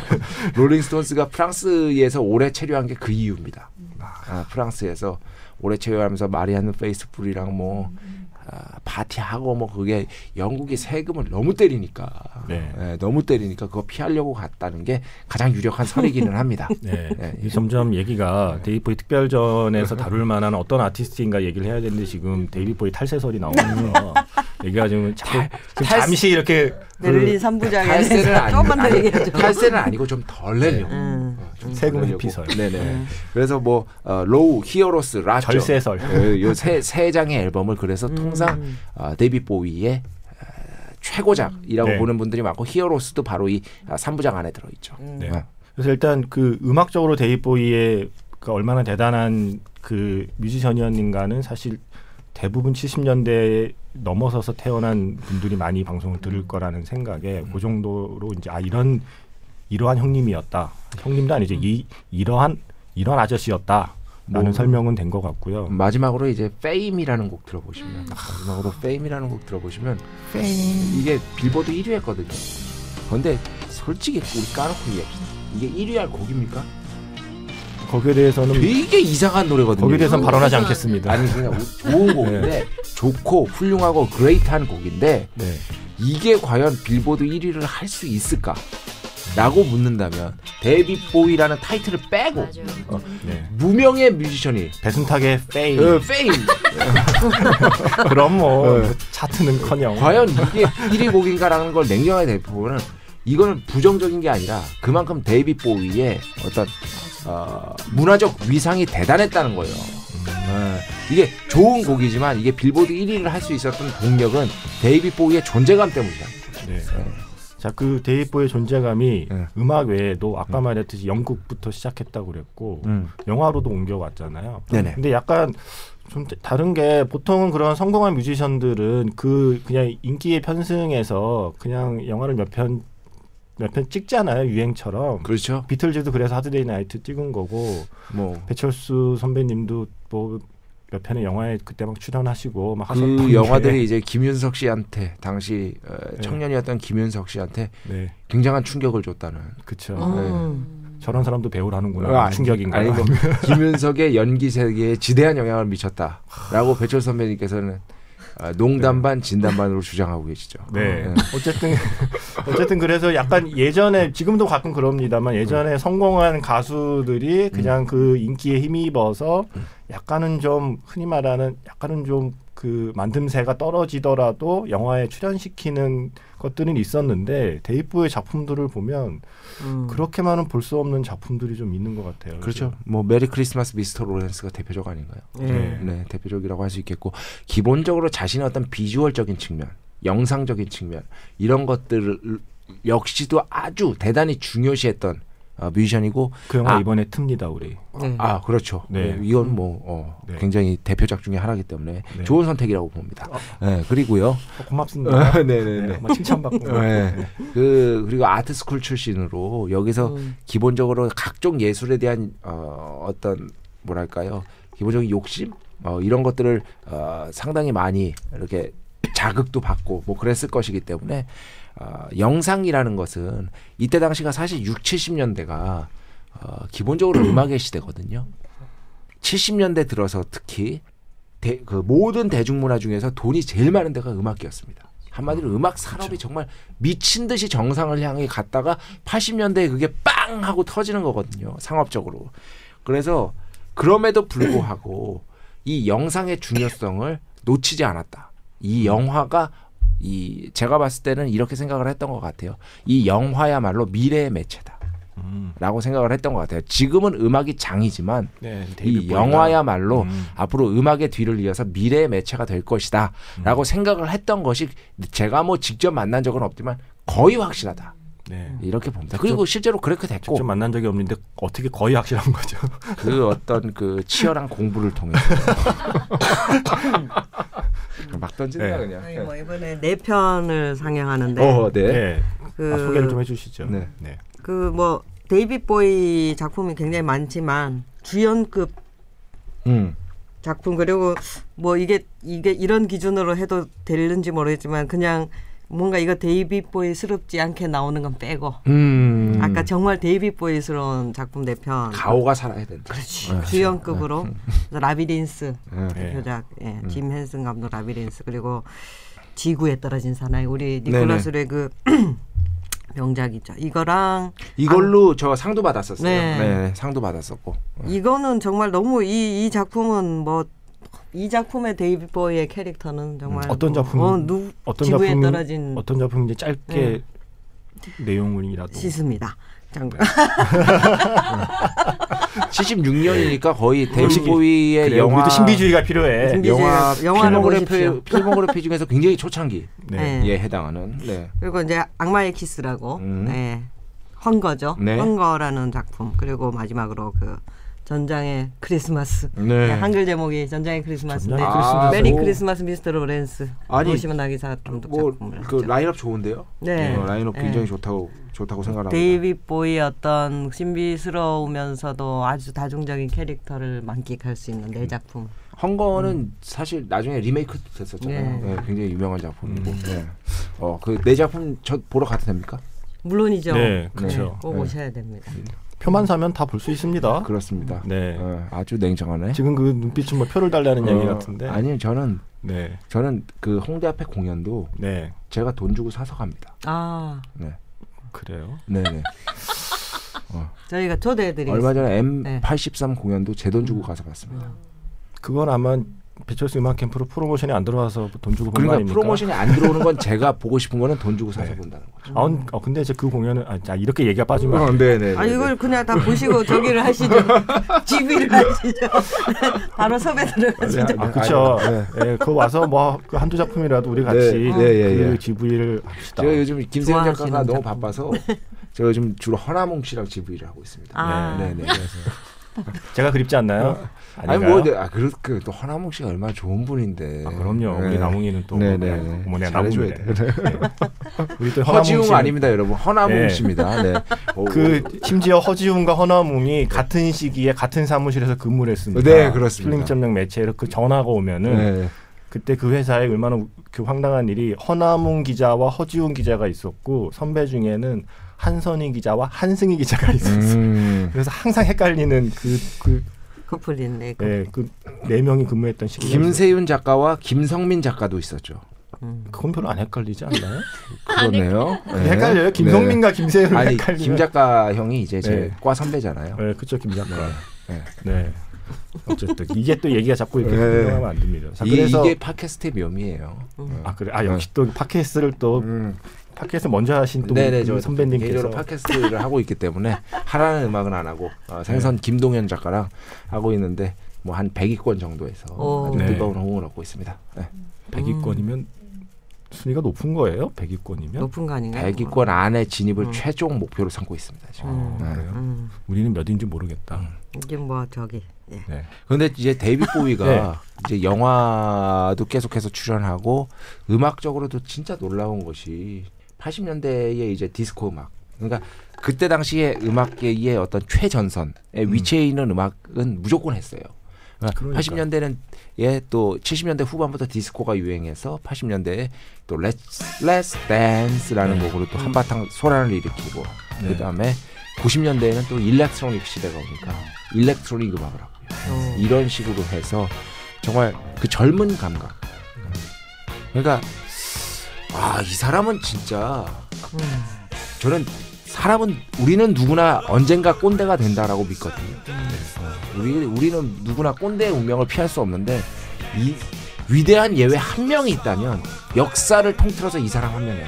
롤링스톤스가 프랑스에서 오래 체류한 게 그 이유입니다. 아, 프랑스에서 오래 체류하면서 마리안느 페이스풀이랑 뭐 아, 파티하고 뭐 그게 영국이 세금을 너무 때리니까
네.
예, 너무 때리니까 그거 피하려고 갔다는 게 가장 유력한 설이기는 합니다.
네.
네.
이 점점 얘기가 데이빗 보위 특별전에서 다룰 만한 어떤 아티스트인가 얘기를 해야 되는데 지금 데이빗 보위 탈세설이 나오면서 얘기가 지금
탈-
잠시 이렇게
베를린
그
삼부작에
탈세는
대해서
아니,
조금만 더 얘기하죠.
탈세는 아니고 좀 덜 내려고.
음.
어, 좀
세금
덜 내려고.
회피설.
네네.
음.
그래서 뭐 어, Low, Heroes, Lodger.
절세설.
요세 세 장의 앨범을 그래서 통상
음.
어, 데이빗 보위의 어, 최고작이라고
네.
보는 분들이 많고 Heroes도 바로 이 아, 3부작 안에 들어 있죠.
음.
네. 그래서 일단 그 음악적으로 데이빗 보위의 그 얼마나 대단한 그 뮤지션이었는가는 사실 대부분 70년대에 넘어서서 태어난 분들이 많이 방송을 들을 거라는 생각에 그 정도로 이제 아 이런 이러한 형님이었다. 형님도 아니죠. 이 이러한 이런 아저씨였다 라는
뭐-
설명은 된 것 같고요.
마지막으로 이제 Fame이라는 곡 들어보시면 마지막으로 Fame이라는 곡 들어보시면 이게 빌보드 1위 했거든요. 근데 솔직히 우리 까놓고 얘기합시다. 이게 1위 할 곡입니까?
거기에 대해서는
되게 이상한 노래거든요.
거기에 대해서는 발언하지 않겠습니다.
아니 그냥 좋은 곡인데 좋고 훌륭하고 great한 곡인데
네.
이게 과연 빌보드 1위를 할 수 있을까? 라고 묻는다면 데이빗 보위라는 타이틀을 빼고. 어,
네.
무명의 뮤지션이
배순탁의 Fa-
어, Fame
그럼 뭐
네.
차트는커녕
과연 이게 1위 곡인가라는 걸 냉정하게 대보면 이거는 부정적인 게 아니라 그만큼 데이빗 보위의 어떤 어, 문화적 위상이 대단했다는 거예요. 어, 이게 좋은 곡이지만 이게 빌보드 1위를 할 수 있었던 동력은 데이빗 보위의 존재감 때문이다.
네. 자, 그 데이빗 보위의 존재감이
네.
음악 외에도 아까 말했듯이 영국부터 시작했다고 그랬고
음.
영화로도 옮겨왔잖아요.
네네.
근데 약간 좀 다른 게 보통은 그런 성공한 뮤지션들은 그 그냥 인기의 편승에서 그냥 영화를 몇편 몇 편 찍잖아요 유행처럼
그렇죠.
비틀즈도 그래서 하드데이 나이트 찍은 거고
뭐
배철수 선배님도 뭐 몇 편의 영화에 그때 막 출연하시고
막그
하셨던
영화들이 이제 김윤석 씨한테 당시 어,
네.
청년이었던 김윤석 씨한테
네
굉장한 충격을 줬다는.
그쵸
음.
저런 사람도 배우라는구나
어, 아니,
충격인가요?
아니, 뭐, 김윤석의 연기 세계에 지대한 영향을 미쳤다라고 배철 선배님께서는 아, 농담 반 진담 반으로 주장하고 계시죠.
네.
네.
어쨌든 어쨌든 그래서 약간 예전에 지금도 가끔 그럽니다만 예전에 성공한 가수들이 그냥 그 인기에 힘입어서 약간은 좀 흔히 말하는 약간은 좀 그 만듦새가 떨어지더라도 영화에 출연시키는 것들은 있었는데 데이프의 작품들을 보면
음.
그렇게만은 볼 수 없는 작품들이 좀 있는 것 같아요.
그렇죠. 뭐 메리 크리스마스 미스터 로렌스가 대표적 아닌가요?
네.
네, 대표적이라고 할 수 있겠고 기본적으로 자신의 어떤 비주얼적인 측면, 영상적인 측면 이런 것들 을 역시도 아주 대단히 중요시했던 어, 뮤지션이고
그 영화
아.
이번에 틉니다 우리.
네.
아 그렇죠.
네.
네, 이건 뭐 어,
네.
굉장히 대표작 중에 하나이기 때문에
네.
좋은 선택이라고 봅니다. 네, 그리고요.
어, 고맙습니다.
네네네.
뭐 칭찬받고.
네. 그 그리고 art school 출신으로 여기서
음.
기본적으로 각종 예술에 대한 어, 어떤 뭐랄까요 기본적인 욕심 어, 이런 것들을 어, 상당히 많이 이렇게 자극도 받고 뭐 그랬을 것이기 때문에 어, 영상이라는 것은 이때 당시가 사실 6, 70년대가 어, 기본적으로 음악의 시대거든요. 70년대 들어서 특히 대, 그 모든 대중문화 중에서 돈이 제일 많은 데가 음악이었습니다. 한마디로 음악 산업이 정말 미친 듯이 정상을 향해 갔다가 80년대에 그게 빵 하고 터지는 거거든요. 상업적으로. 그래서 그럼에도 불구하고 이 영상의 중요성을 놓치지 않았다. 이 영화가 이 제가 봤을 때는 이렇게 생각을 했던 것 같아요. 이 영화야말로 미래의 매체다.
음.
라고 생각을 했던 것 같아요. 지금은 음악이 장이지만
네, 이
영화야말로
음.
앞으로 음악의 뒤를 이어서 미래의 매체가 될 것이다 라고 생각을 했던 것이 제가 뭐 직접 만난 적은 없지만 거의 확실하다
네.
이렇게 봅니다 그리고 실제로 그렇게 됐고
직접 만난 적이 없는데 어떻게 거의 확실한 거죠.
그 어떤 그 치열한 공부를 통해서 막 던진다
네.
그냥
아니, 뭐 이번에 네 편을 상영하는데
어, 네.
네.
그,
아, 소개를 좀 해주시죠.
네.
네.
그뭐 데이빗 보이 작품이 굉장히 많지만 주연급
음.
작품 그리고 뭐 이게 이게 이런 기준으로 해도 되는지 모르겠지만 그냥 뭔가 이거 데이빗 보위스럽지 않게 나오는 건 빼고
음.
아까 정말 데이빗 보위스러운 작품 네편
가오가 살아야 된다
그렇지
네.
주연급으로 그래서 Labyrinth
네.
네.
대표작 예, 짐 헨슨 감독 Labyrinth 그리고 지구에 떨어진 사나이 우리 니콜라스의 그 명작이죠 이거랑
이걸로 저 상도 받았었어요
네.
네. 상도 받았었고
이거는 정말 너무 이, 이 작품은 뭐 이 작품의 데이빗 보이의 캐릭터는 정말
음, 어떤
뭐,
작품-
어, 누,
어떤
지구에
작품
떨어진
어떤 작품인지 짧게
네.
내용이라도
씻습니다. 장관.
76년이니까 거의 데이비
그래,
보이의
그래,
영화
우리도 신비주의가 필요해.
신비-
영화
신비주의 보십시오.
필모그래피 필모그래피 중에서 굉장히 초창기에
네.
네.
해당하는 네.
그리고 이제 악마의 키스라고
음.
네. Hunger죠.
네.
Hunger라는 작품. 그리고 마지막으로 그 전장의 크리스마스.
네.
네, 한글 제목이 전장의 크리스마스인데
전장의
크리스마스.
Merry
오.
Christmas Mr. Lawrence.
아니,
보시면 나기사 감독
뭐
작품을
그
했죠.
라인업 좋은데요?
네.
어, 라인업
네.
굉장히 좋다고 좋다고 생각합니다.
데이빗 보위의 어떤 신비스러우면서도 아주 다중적인 캐릭터를 만끽할 수 있는 네 작품.
Hunger는 사실 나중에 리메이크 됐었잖아요.
네.
네, 굉장히 유명한 작품이고.
음.
네. 어, 그 내 작품 저 보러 가도 됩니까?
물론이죠.
네, 그렇죠.
꼭
네.
오셔야 됩니다.
표만 사면 다 볼 수 있습니다.
그렇습니다.
네.
어, 아주 냉정하네.
지금 그 눈빛은 뭐 표를 달라는 얘기 같은데.
어, 아니 저는
네.
저는 그 홍대 앞에 공연도
네.
제가 돈 주고 사서 갑니다.
아,
네.
그래요.
네, 네.
저희가 초대해 드리겠습니다.
얼마 전에
네.
M83 공연도 제 돈 주고 가서 봤습니다.
그건 아마 배철수 음악 캠프로 프로모션이 안 들어와서 돈 주고 본거
그러니까
아닙니까?
프로모션이 안 들어오는 건 제가 보고 싶은 거는 돈 주고 사서
네.
본다는 거죠.
아, 은- 어, 근데 이제 그 공연은 아, 자, 이렇게 얘기가 빠지면 안
네, 네.
아 이걸 그냥 다 보시고 저기를 하시죠. GV를 하시죠. 바로 섭외 들어가시죠.
네,
아, 그렇죠.
네.
예, 그거 와서 뭐그 한두 작품이라도 우리 같이
네, 네, 예,
그
예.
GV를 합시다.
제가 요즘 김세현 작가가 너무. 바빠서 제가 요즘 주로 허나몽 씨랑 GV를 하고 있습니다.
아.
네, 네. 그래서
제가 그립지 않나요?
아니
아닌가요?
뭐, 네, 아, 그, 그, 또 허나몽 씨가 얼마나 좋은 분인데.
아, 그럼요.
네.
우리 나몽이는 또
네,
뭐,
네, 네. 잘해줘야
나몽이네.
돼.
우리 또
허지웅 아닙니다, 여러분. 허나몽
네.
씨입니다. 네. 오,
그 심지어 허지웅과 허나몽이 같은 시기에 같은 사무실에서 근무를 했습니다.
네, 그렇습니다.
필링 점령 매체로 그 전화가 오면은
네.
그때 그 회사에 얼마나 우- 그 황당한 일이 허나몽 기자와 허지웅 기자가 있었고 선배 중에는 한선희 기자와 한승희 기자가 있었어요.
음.
그래서 항상 헷갈리는 그
커플인데. 그,
그그네 명이 근무했던 시기.
김세윤 작가와 김성민 작가도 있었죠.
음.
그건 별로 안 헷갈리지 않나요?
그러네요. 네.
헷갈려요. 김성민과 김세윤
아니
헷갈리면.
김 작가 형이 이제
네.
제과 선배잖아요.
네, 그쵸 김 작가.
네.
네. 어쨌든 이게 또 얘기가 자꾸 이렇게
네.
흥정하면 안 됩니다. 자,
이,
그래서
이게 팟캐스트의 묘미예요.
음.
아 그래 아 역시 또 팟캐스트를 또
음.
팟캐스트 먼저 하신 또
네네 저
선배님께서
개인적으로 팟캐스트를 하고 있기 때문에 하라는 음악은 안 하고 어, 생선
네.
김동현 작가랑 하고 있는데 뭐 한 100위권 정도에서
오.
아주
네.
뜨거운 호응을 얻고 있습니다. 네.
100위권이면 순위가 높은 거예요? 100위권이면?
높은 거 아닌가요?
100위권 안에 진입을
음.
최종 목표로 삼고 있습니다. 지금.
음.
네.
그래요?
음.
우리는 몇인지 모르겠다.
이게 뭐 저기. 예.
네.
근데 이제 데이빗 보위가
네.
이제 영화도 계속해서 출연하고 음악적으로도 진짜 놀라운 것이 80년대의 이제 디스코 음악. 그러니까 그때 당시에 음악계의 어떤 최전선에 위치해 있는 음악은 무조건 했어요. 그러니까
그러니까.
80년대는 예또 70년대 후반부터 디스코가 유행해서 80년대에 또 Let's Let's Dance라는
네.
곡으로 또 한바탕 소란을 일으키고
네.
그다음에 90년대에는 또 electronic 시대가 오니까 electronic 음악을 하고요.
어.
이런 식으로 해서 정말 그 젊은 감각. 그러니까 아 이 사람은 진짜
음.
저는 사람은 우리는 누구나 언젠가 꼰대가 된다라고 믿거든요. 어, 우리 우리는 누구나 꼰대의 운명을 피할 수 없는데 이 위대한 예외 한 명이 있다면 역사를 통틀어서 이 사람 한 명이야.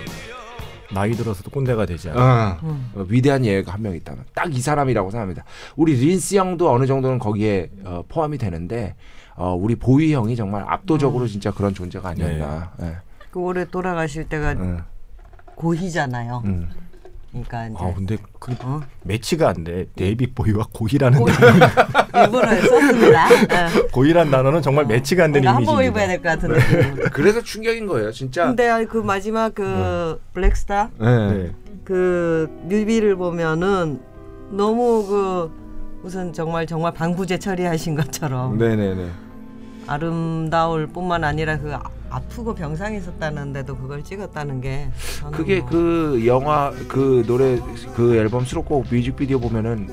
나이 들어서도 꼰대가 되지 않아.
음.
어, 위대한 예외가 한 명 있다면 딱 이 사람이라고 생각합니다. 우리 프린스 형도 어느 정도는 거기에 어, 포함이 되는데 어, 우리 보위 형이 정말 압도적으로 진짜 그런 존재가 아니었나. 예.
그 올해 돌아가실 때가
응,
고희잖아요.
응.
그러니까 이제
아 근데 그
어?
매치가 안 돼. 데이빗 보위와 고희라는
고희.
단어.
일본어에 썼습니다. 예.
고희란 단어는 정말 매치가 안 되는
뭔가 한번 입어야. 될 것 같은 느낌.
그래서 충격인 거예요, 진짜.
근데 그 마지막 그 블랙스타
네.
네.
그 뮤비를 보면은 너무 그 무슨 정말 정말 방부제 처리하신 것처럼
네네네.
아름다울 뿐만 아니라 그 아- 아프고 병상에 있었다는데도 그걸 찍었다는 게 저는
그게
뭐
그 영화 그 노래 그 앨범 수록곡 뮤직비디오 보면은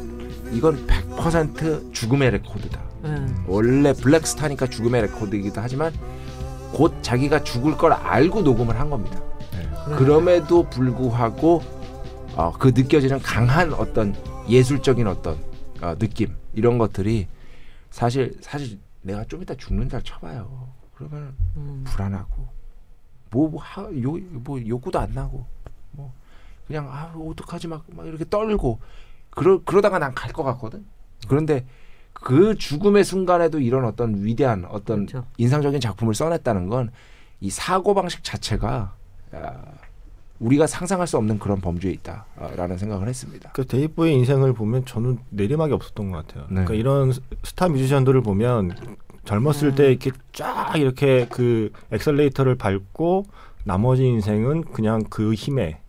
이건 100% 죽음의 레코드다.
음,
원래 블랙스타니까 죽음의 레코드이기도 하지만 곧 자기가 죽을 걸 알고 녹음을 한 겁니다.
네.
그럼에도 불구하고 어, 그 느껴지는 강한 어떤 예술적인 어떤 어, 느낌 이런 것들이 사실 사실 내가 좀 이따 죽는다 쳐봐요. 그러면
음.
불안하고 뭐뭐 뭐, 하- 요, 뭐 욕구도 안 나고 뭐 그냥 아 어떡하지 막, 막 이렇게 떨고 그러 그러다가 난 갈 것 같거든. 그런데 그 죽음의 순간에도 이런 어떤 위대한 어떤
그렇죠.
인상적인 작품을 써냈다는 건 이 사고 방식 자체가 아, 우리가 상상할 수 없는 그런 범주에 있다라는 생각을 했습니다.
그 데이빗 보위의 인생을 보면 저는 내리막이 없었던 것 같아요.
네.
그러니까 이런 스- 스타 뮤지션들을 보면 젊었을 때 이렇게 쫙 이렇게 그 엑셀레이터를 밟고 나머지 인생은 그냥 그 힘에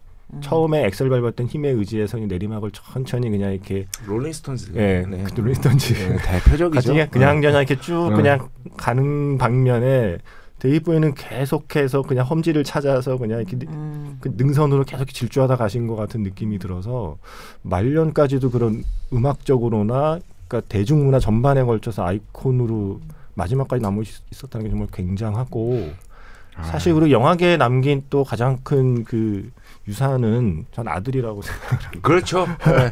처음에 엑셀 밟았던 힘에 의지해서 이 내리막을 천천히 그냥 이렇게
롤링스톤즈.
예,
네.
그 롤링스톤즈
네, 대표적이죠.
가지고 그냥 그냥 이렇게 쭉
어.
그냥 가는 방면에 데이빗 보위는 계속해서 그냥 험지를 찾아서 그냥 이렇게
음.
그 능선으로 계속 질주하다 가신 것 같은 느낌이 들어서 말년까지도 그런 음악적으로나 그러니까 대중문화 전반에 걸쳐서 아이콘으로 마지막까지 남아 있- 있었다는 게 정말 굉장하고
아.
사실 그리고 영화계에 남긴 또 가장 큰 그 유산은 전 아들이라고 생각합니다.
그렇죠. 네.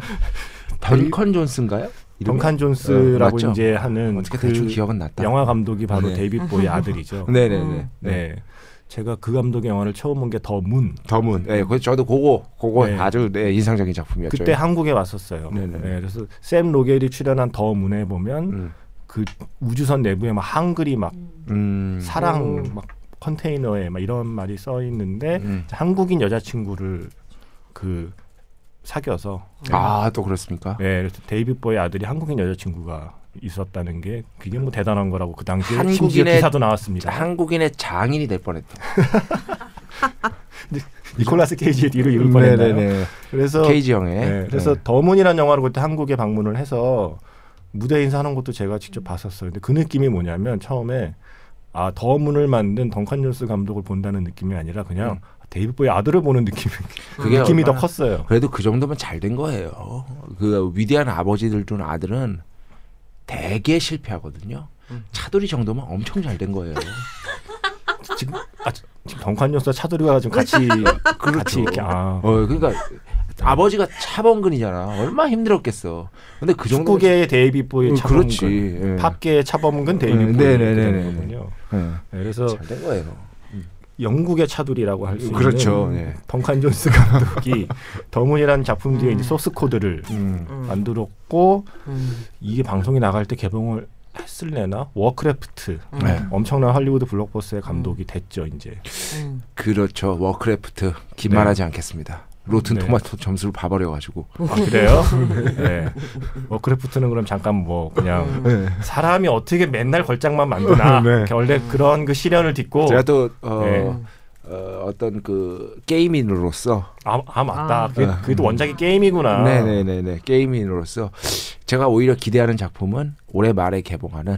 던컨 존스인가요?
덩칸
어,
존스라고
맞죠?
이제 하는
어떻게
그
대충 기억은 났다.
영화 감독이 바로
네.
데이빗 보위의 아들이죠.
네네네.
음.
네. 제가 그 감독의 영화를 처음 본 게 The Moon.
The Moon. 네, 그 저도 그거 그거
네.
아주 네, 인상적인 작품이었죠.
그때 한국에 왔었어요.
네네.
네, 그래서 샘 록웰이 출연한 The Moon에 보면
음.
그 우주선 내부에 막 한글이 막
음.
사랑
음.
막 컨테이너에 막 이런 말이 써 있는데
음.
한국인 여자친구를 그 사귀어서
아, 또 그렇습니까?
네, 그래서 데이빗 보의 아들이 한국인 여자친구가 있었다는 게 그게 뭐 대단한 거라고 그 당시에
한국인의
기사도 나왔습니다.
한국인의 장인이 될 뻔했다.
니콜라스 케이지의 뒤로 이을 뻔했나요? 그래서
케이지 형의.
네, 그래서
네.
The Moon이라는 영화를 그때 한국에 방문을 해서 무대 인사하는 것도 제가 직접 봤었어요. 근데 그 느낌이 뭐냐면 처음에 아 The Moon을 만든 덩칸 존스 감독을 본다는 느낌이 아니라 그냥
음.
데이빗 보위의 아들을 보는 느낌,
그게
느낌이 더 컸어요.
그래도 그 정도면 잘 된 거예요. 그 위대한 아버지들 둔 아들은 대개 실패하거든요.
음.
차두리 정도면 엄청 잘 된 거예요.
지금 아, 지금 덩칸 존스와 차두리가 지금 같이 같이 이렇게 아
어, 그러니까 아버지가 차범근이잖아. 얼마나 힘들었겠어. 근데 그 정도
축구계의 데이빗 보위
음,
차범근,
그렇지. 예.
팝계의 차범근 데이빗
음,
보위
네 네 네네네.
거든요.
예.
네, 그래서
잘 된 거예요.
영국의 차두리라고 할 수 있는
그렇죠. 예.
덩칸 존스 감독이 The Moon이라는 작품 뒤에 이제 Source Code를
음.
음.
만들었고
음.
이게 방송이 나갈 때 개봉을 했을래나 Warcraft
음.
네.
엄청난 할리우드 블록버스터의 감독이 됐죠 이제
음.
그렇죠. Warcraft 기만하지 않겠습니다. Rotten
네.
Tomato 점수를 봐버려가지고.
아 그래요? 네. Warcraft는 그럼 잠깐 뭐 그냥
음.
사람이 어떻게 맨날 걸작만 만드나
네.
원래 그런 그 시련을 딛고
제가 또 어,
네.
어, 어떤 그 게임인으로서
아, 아 맞다
아.
그게, 그게 또 원작이 게임이구나
네네네네 게임인으로서 제가 오히려 기대하는 작품은 올해 말에 개봉하는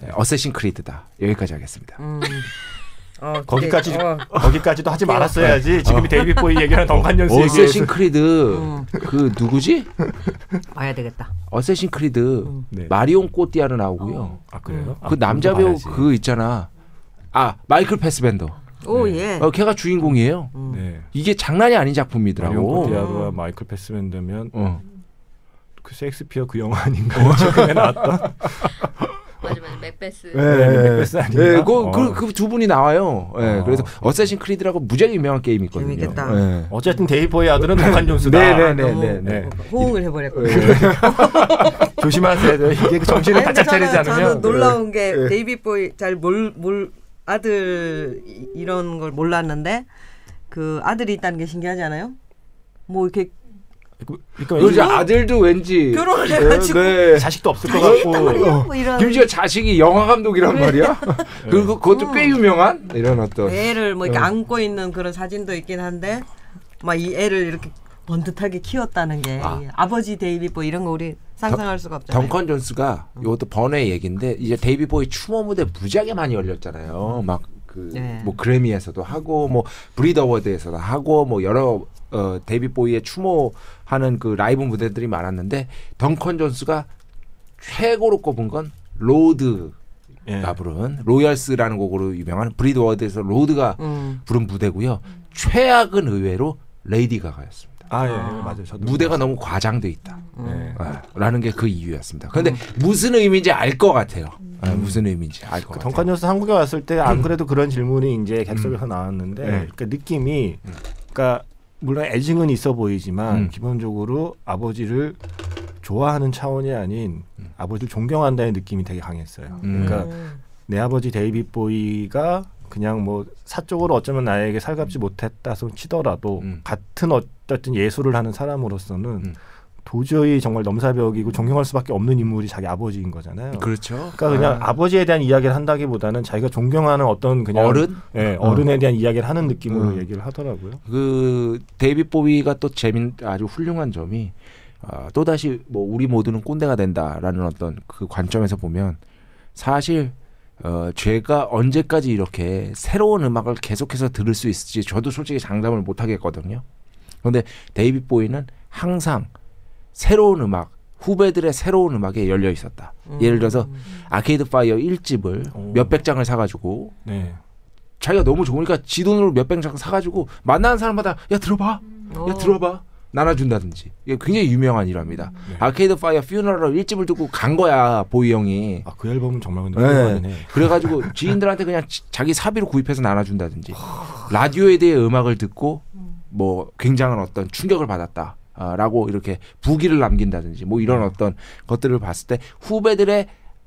네, Assassin Creed다 여기까지 하겠습니다.
음. 어,
거기까지
네. 어.
거기까지도 하지 말았어야지 지금이 데이빗 보위 얘기하는 덩칸 존스
Assassin Creed
음.
그 누구지?
봐야 되겠다.
Assassin Creed
음.
네.
마리온 꼬띠아르 나오고요.
아 그래요?
그
아,
남자 배우
봐야지.
그 있잖아. 아 마이클 패스벤더.
오
네.
예.
어, 걔가 주인공이에요.
음.
네.
이게 장난이 아닌
마리온
작품이더라고.
코티아르와 마이클 패스벤더면
어.
그 셰익스피어 그 영화 아닌가요? 최근에 나왔던
맞아 맞아 맥베스.
네, 맥베스 아닌가?
네, 그,
어.
그, 그 두 분이 나와요. 예,
어.
그래서 Assassin Creed라고 무지하게 유명한 게임이 있거든요.
재밌겠다.
예.
어쨌든 데이빗 보위의 아들은 덩칸 존스다.
네, 네,
너무
네, 네.
호응을 해버렸고.
조심하세요. 이게 그 정신을 바짝 차리지 않으면
저는 놀라운 게
네.
데이빗 보위 잘몰몰 아들 이- 이런 걸 몰랐는데 그 아들이 있다는 게 신기하지 않아요? 뭐 이렇게
그러니까
그렇지
왠지
아들도 왠지
결혼을
네,
해가지고
네.
자식도 없을 것 같고?
뭐 이런
심지어 자식이 영화 감독이란 말이야. 그리고 그것도 꽤 유명한 이런 어떤
애를 뭐 이렇게
어.
안고 있는 그런 사진도 있긴 한데 막 이 애를 이렇게 번듯하게 키웠다는 게
아.
아. 버지 데이빗 보위 이런 거 우리 상상할 수가 없잖아요.
덩컨 존스가 이것도 번외 얘기인데 이제 데이빗 보위 추모 무대 무지하게 많이 열렸잖아요. 막 그
네.
뭐 그래미에서도 하고 뭐 BRIT Award에서도 하고 뭐 여러 어 데이빗 보위의 추모하는 그 라이브 무대들이 많았는데 덩컨 존스가 최고로 꼽은 건 로드가
예.
부른 Royals라는 곡으로 유명한 BRIT Award에서 로드가
음.
부른 무대고요. 최악은 의외로 레이디 가가였습니다.
아 예, 맞아요. 저도
무대가 너무 과장돼 있다.
음.
네.
아, 라는 게 그 이유였습니다. 그런데 무슨 의미인지 알 것 같아요. 아, 무슨 의미인지
알것그
같아요.
덩칸 존스 한국에 왔을 때 안 그래도 그런 질문이 이제 객석에서 나왔는데
네.
그 느낌이 그러니까 물론 애증은 있어 보이지만
음.
기본적으로 아버지를 좋아하는 차원이 아닌
음.
아버지를 존경한다는 느낌이 되게 강했어요.
음.
그러니까 내 아버지 데이빗 보위가 그냥 뭐 사적으로 어쩌면 나에게 살갑지 못했다 손 치더라도
음.
같은 어쨌든 예술을 하는 사람으로서는
음.
도저히 정말 넘사벽이고 존경할 수밖에 없는 인물이 자기 아버지인 거잖아요.
그렇죠.
그러니까 그냥
아,
아버지에 대한 이야기를 한다기보다는 자기가 존경하는 어떤 그냥
어른
예, 어른에 대한 이야기를 하는 느낌으로
음.
얘기를 하더라고요.
그 데이빗 보위가 또 재민 아주 훌륭한 점이 아, 또 다시 뭐 우리 모두는 꼰대가 된다라는 어떤 그 관점에서 보면 사실 어, 제가 언제까지 이렇게 새로운 음악을 계속해서 들을 수 있을지 저도 솔직히 장담을 못 하겠거든요. 그런데 데이빗 보위는 항상 새로운 음악 후배들의 새로운 음악에 열려 있었다. 예를 들어서 아케이드 파이어 1집을
오.
몇백 장을 사가지고
네.
자기가 너무 좋으니까 지 돈으로 몇백 장 사가지고 만나는 사람마다 야 들어봐
어.
야 들어봐 나눠준다든지 이게 굉장히 유명한 일화입니다
네.
아케이드 파이어 Funeral 1집을 듣고 간 거야 보위 형이
아 그 앨범은 정말 근데
네. 그래가지고 지인들한테 그냥 지- 자기 사비로 구입해서 나눠준다든지 라디오헤드의 음악을 듣고 뭐 굉장한 어떤 충격을 받았다. 아, 라고 이렇게 후기를 남긴다든지 뭐 이런 어떤 것들을 봤을 때 후배들의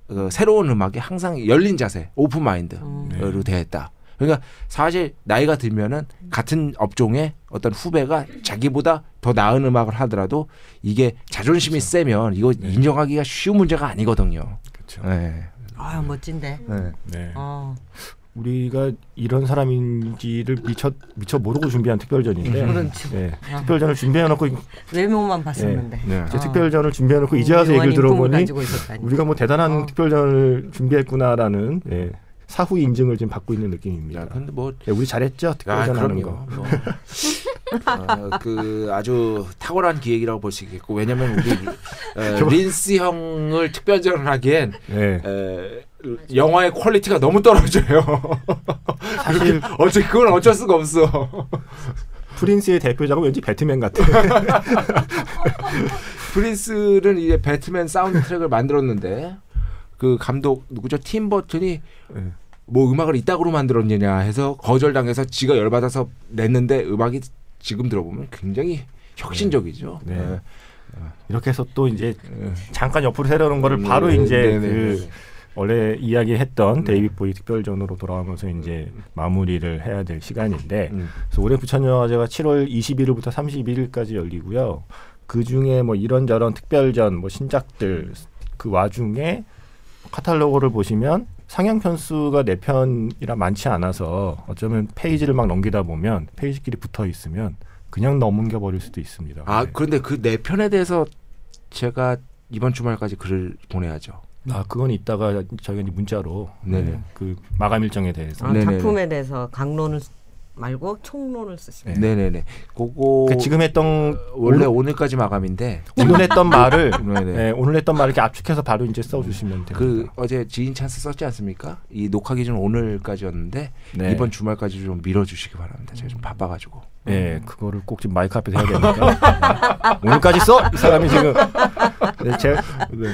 어, 새로운 음악에 항상 열린 자세, open mind로
음.
되어 있다. 그러니까 사실 나이가 들면은 같은 업종의 어떤 후배가 자기보다 더 나은 음악을 하더라도 이게 자존심이 세면 이거
네.
인정하기가 쉬운 문제가 아니거든요.
그렇죠.
네.
아 멋진데.
네.
네.
어.
우리가 이런 사람인지를 미처 미처 모르고 준비한 특별전인데
음.
그렇죠.
네.
아.
특별전을 준비해놓고
외모만
네.
봤었는데.
네.
이제
어.
특별전을 준비해놓고 이제 와서
훌륭한
얘기를 들어보니. 우리가 뭐 대단한
어.
특별전을 준비했구나라는 예, 사후 인증을 지금 받고 있는 느낌입니다.
야, 근데 뭐
예, 우리 잘했죠
아,
특별전 하는
그럼요.
거.
뭐, 어, 그 아주 탁월한 기획이라고 볼 수 있겠고 왜냐면 우리 에, 프린스 형을 특별전을 하기엔
예.
에, 영화의 퀄리티가 너무 떨어져요.
사실
어째 그건 어쩔 수가 없어.
프린스의 대표작은 왠지 배트맨 같아.
프린스는 이제 배트맨 사운드 트랙을 만들었는데 그 감독 누구죠? 팀 버튼이
예.
뭐 음악을 이따구로 만들었느냐 해서 거절당해서 지가 열받아서 냈는데 음악이 지금 들어보면 굉장히 혁신적이죠.
네.
네.
이렇게 해서 또 이제 잠깐 옆으로 세려는 거를 바로
네,
이제
네, 네,
그
네.
원래 이야기했던
네.
데이빗 보위 특별전으로 돌아오면서 이제 마무리를 해야 될 시간인데
음.
그래서 올해 부천영화제가 7월 21일부터 31일까지 열리고요. 그 중에 뭐 이런저런 특별전, 뭐 신작들 그 와중에 카탈로그를 보시면 상영 편수가 네 편이라 많지 않아서 어쩌면 페이지를 막 넘기다 보면 페이지끼리 붙어 있으면 그냥 넘겨 버릴 수도 있습니다.
아
네.
그런데 그 네 편에 대해서 제가 이번 주말까지 글을 보내야죠.
아 그건 이따가 저희가 문자로
네네.
네, 그 마감 일정에 대해서
아. 작품에 대해서 강론을 쓰- 말고 총론을 쓰시면.
네.
네네네. 그거
그 지금 했던
원래 오늘 까지 마감인데
오늘 했던 말을
네네.
네, 오늘 했던 말을 이렇게 압축해서 바로 이제 써주시면 됩니다.
그 어제 지인 찬스 썼지 않습니까? 이 녹화 기준 오늘까지였는데
네.
이번 주말까지 좀 밀어주시기 바랍니다. 제가 좀 바빠가지고.
네, 그거를 꼭 지금 마이크 앞에서 해야 되니까. 네. 오늘까지 써? 이 사람이 지금. 네, 제가,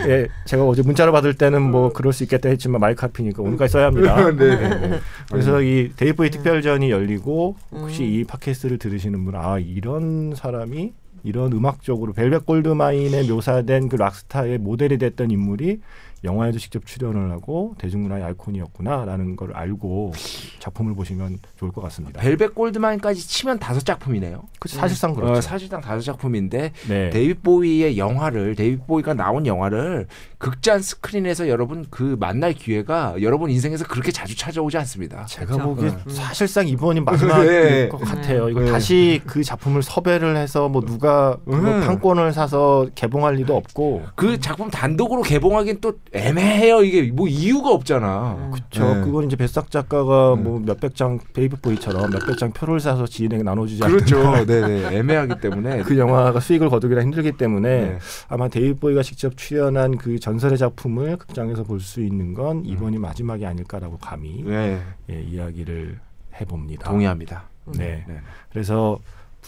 예, 제가 어제 문자를 받을 때는 뭐 그럴 수 있겠다 했지만 마이크 앞이니까 오늘까지 써야 합니다. 네. 그래서 이 데이빗 보위 특별전이 열리고 혹시 이 팟캐스트를 들으시는 분 아 이런 사람이 이런 음악적으로 벨벳 골드마인에 묘사된 그 락스타의 모델이 됐던 인물이 영화에도 직접 출연을 하고 대중문화의 아이콘이었구나라는 걸 알고 작품을 보시면 좋을 것 같습니다.
벨벳 골드마인까지 치면 다섯 작품이네요.
그 사실상 그렇죠.
어, 사실상 다섯 작품인데
네.
데이빗 보위의 영화를 데이빗 보위가 나온 영화를 극장 스크린에서 여러분 그 만날 기회가 여러분 인생에서 그렇게 자주 찾아오지 않습니다.
제가
그렇죠.
보기에
음.
사실상 이번이 마지막일
네.
것 같아요. 이거
네.
다시 그 작품을 섭외를 해서 뭐 누가
음.
판권을 사서 개봉할 리도 없고
그 작품 단독으로 개봉하기엔 또 애매해요. 이게 뭐 이유가 없잖아.
그렇죠.
네.
그건 이제 배순탁 작가가
네.
뭐 몇백 장 데이빗 보위처럼 몇백 장 표를 사서 지인에게 나눠주지 않는
그렇죠. 네네. 애매하기 때문에.
그 영화가 수익을 거두기가 힘들기 때문에
네.
아마 데이빗 보위가 직접 출연한 그 전설의 작품을 극장에서 볼 수 있는 건 이번이 마지막이 아닐까라고 감히
네.
예, 이야기를 해봅니다.
동의합니다.
네.
네.
그래서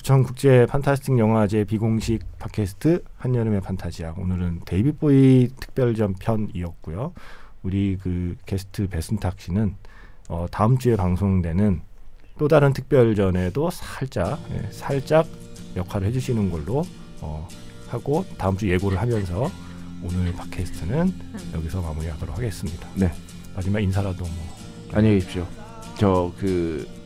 부천 국제 판타스틱 영화제 비공식 팟캐스트 한여름의 판타지야 오늘은 데이빗 보위 특별전 편이었고요. 우리 그 게스트 배순탁 씨는 어, 다음 주에 방송되는 또 다른 특별전에도 살짝 예, 살짝 역할을 해주시는 걸로 어, 하고 다음 주 예고를 하면서 오늘 팟캐스트는 여기서 마무리하도록 하겠습니다.
네.
마지막 인사라도 뭐
안녕히 계십시오. 저그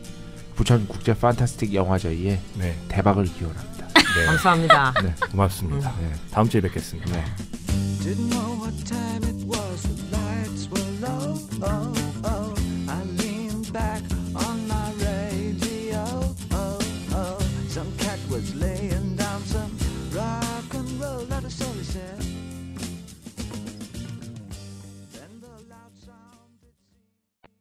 부천 국제 판타스틱 영화제에
네,
대박을 기원합니다.
네,
감사합니다.
네 고맙습니다.
네.
다음 주에 뵙겠습니다.
네.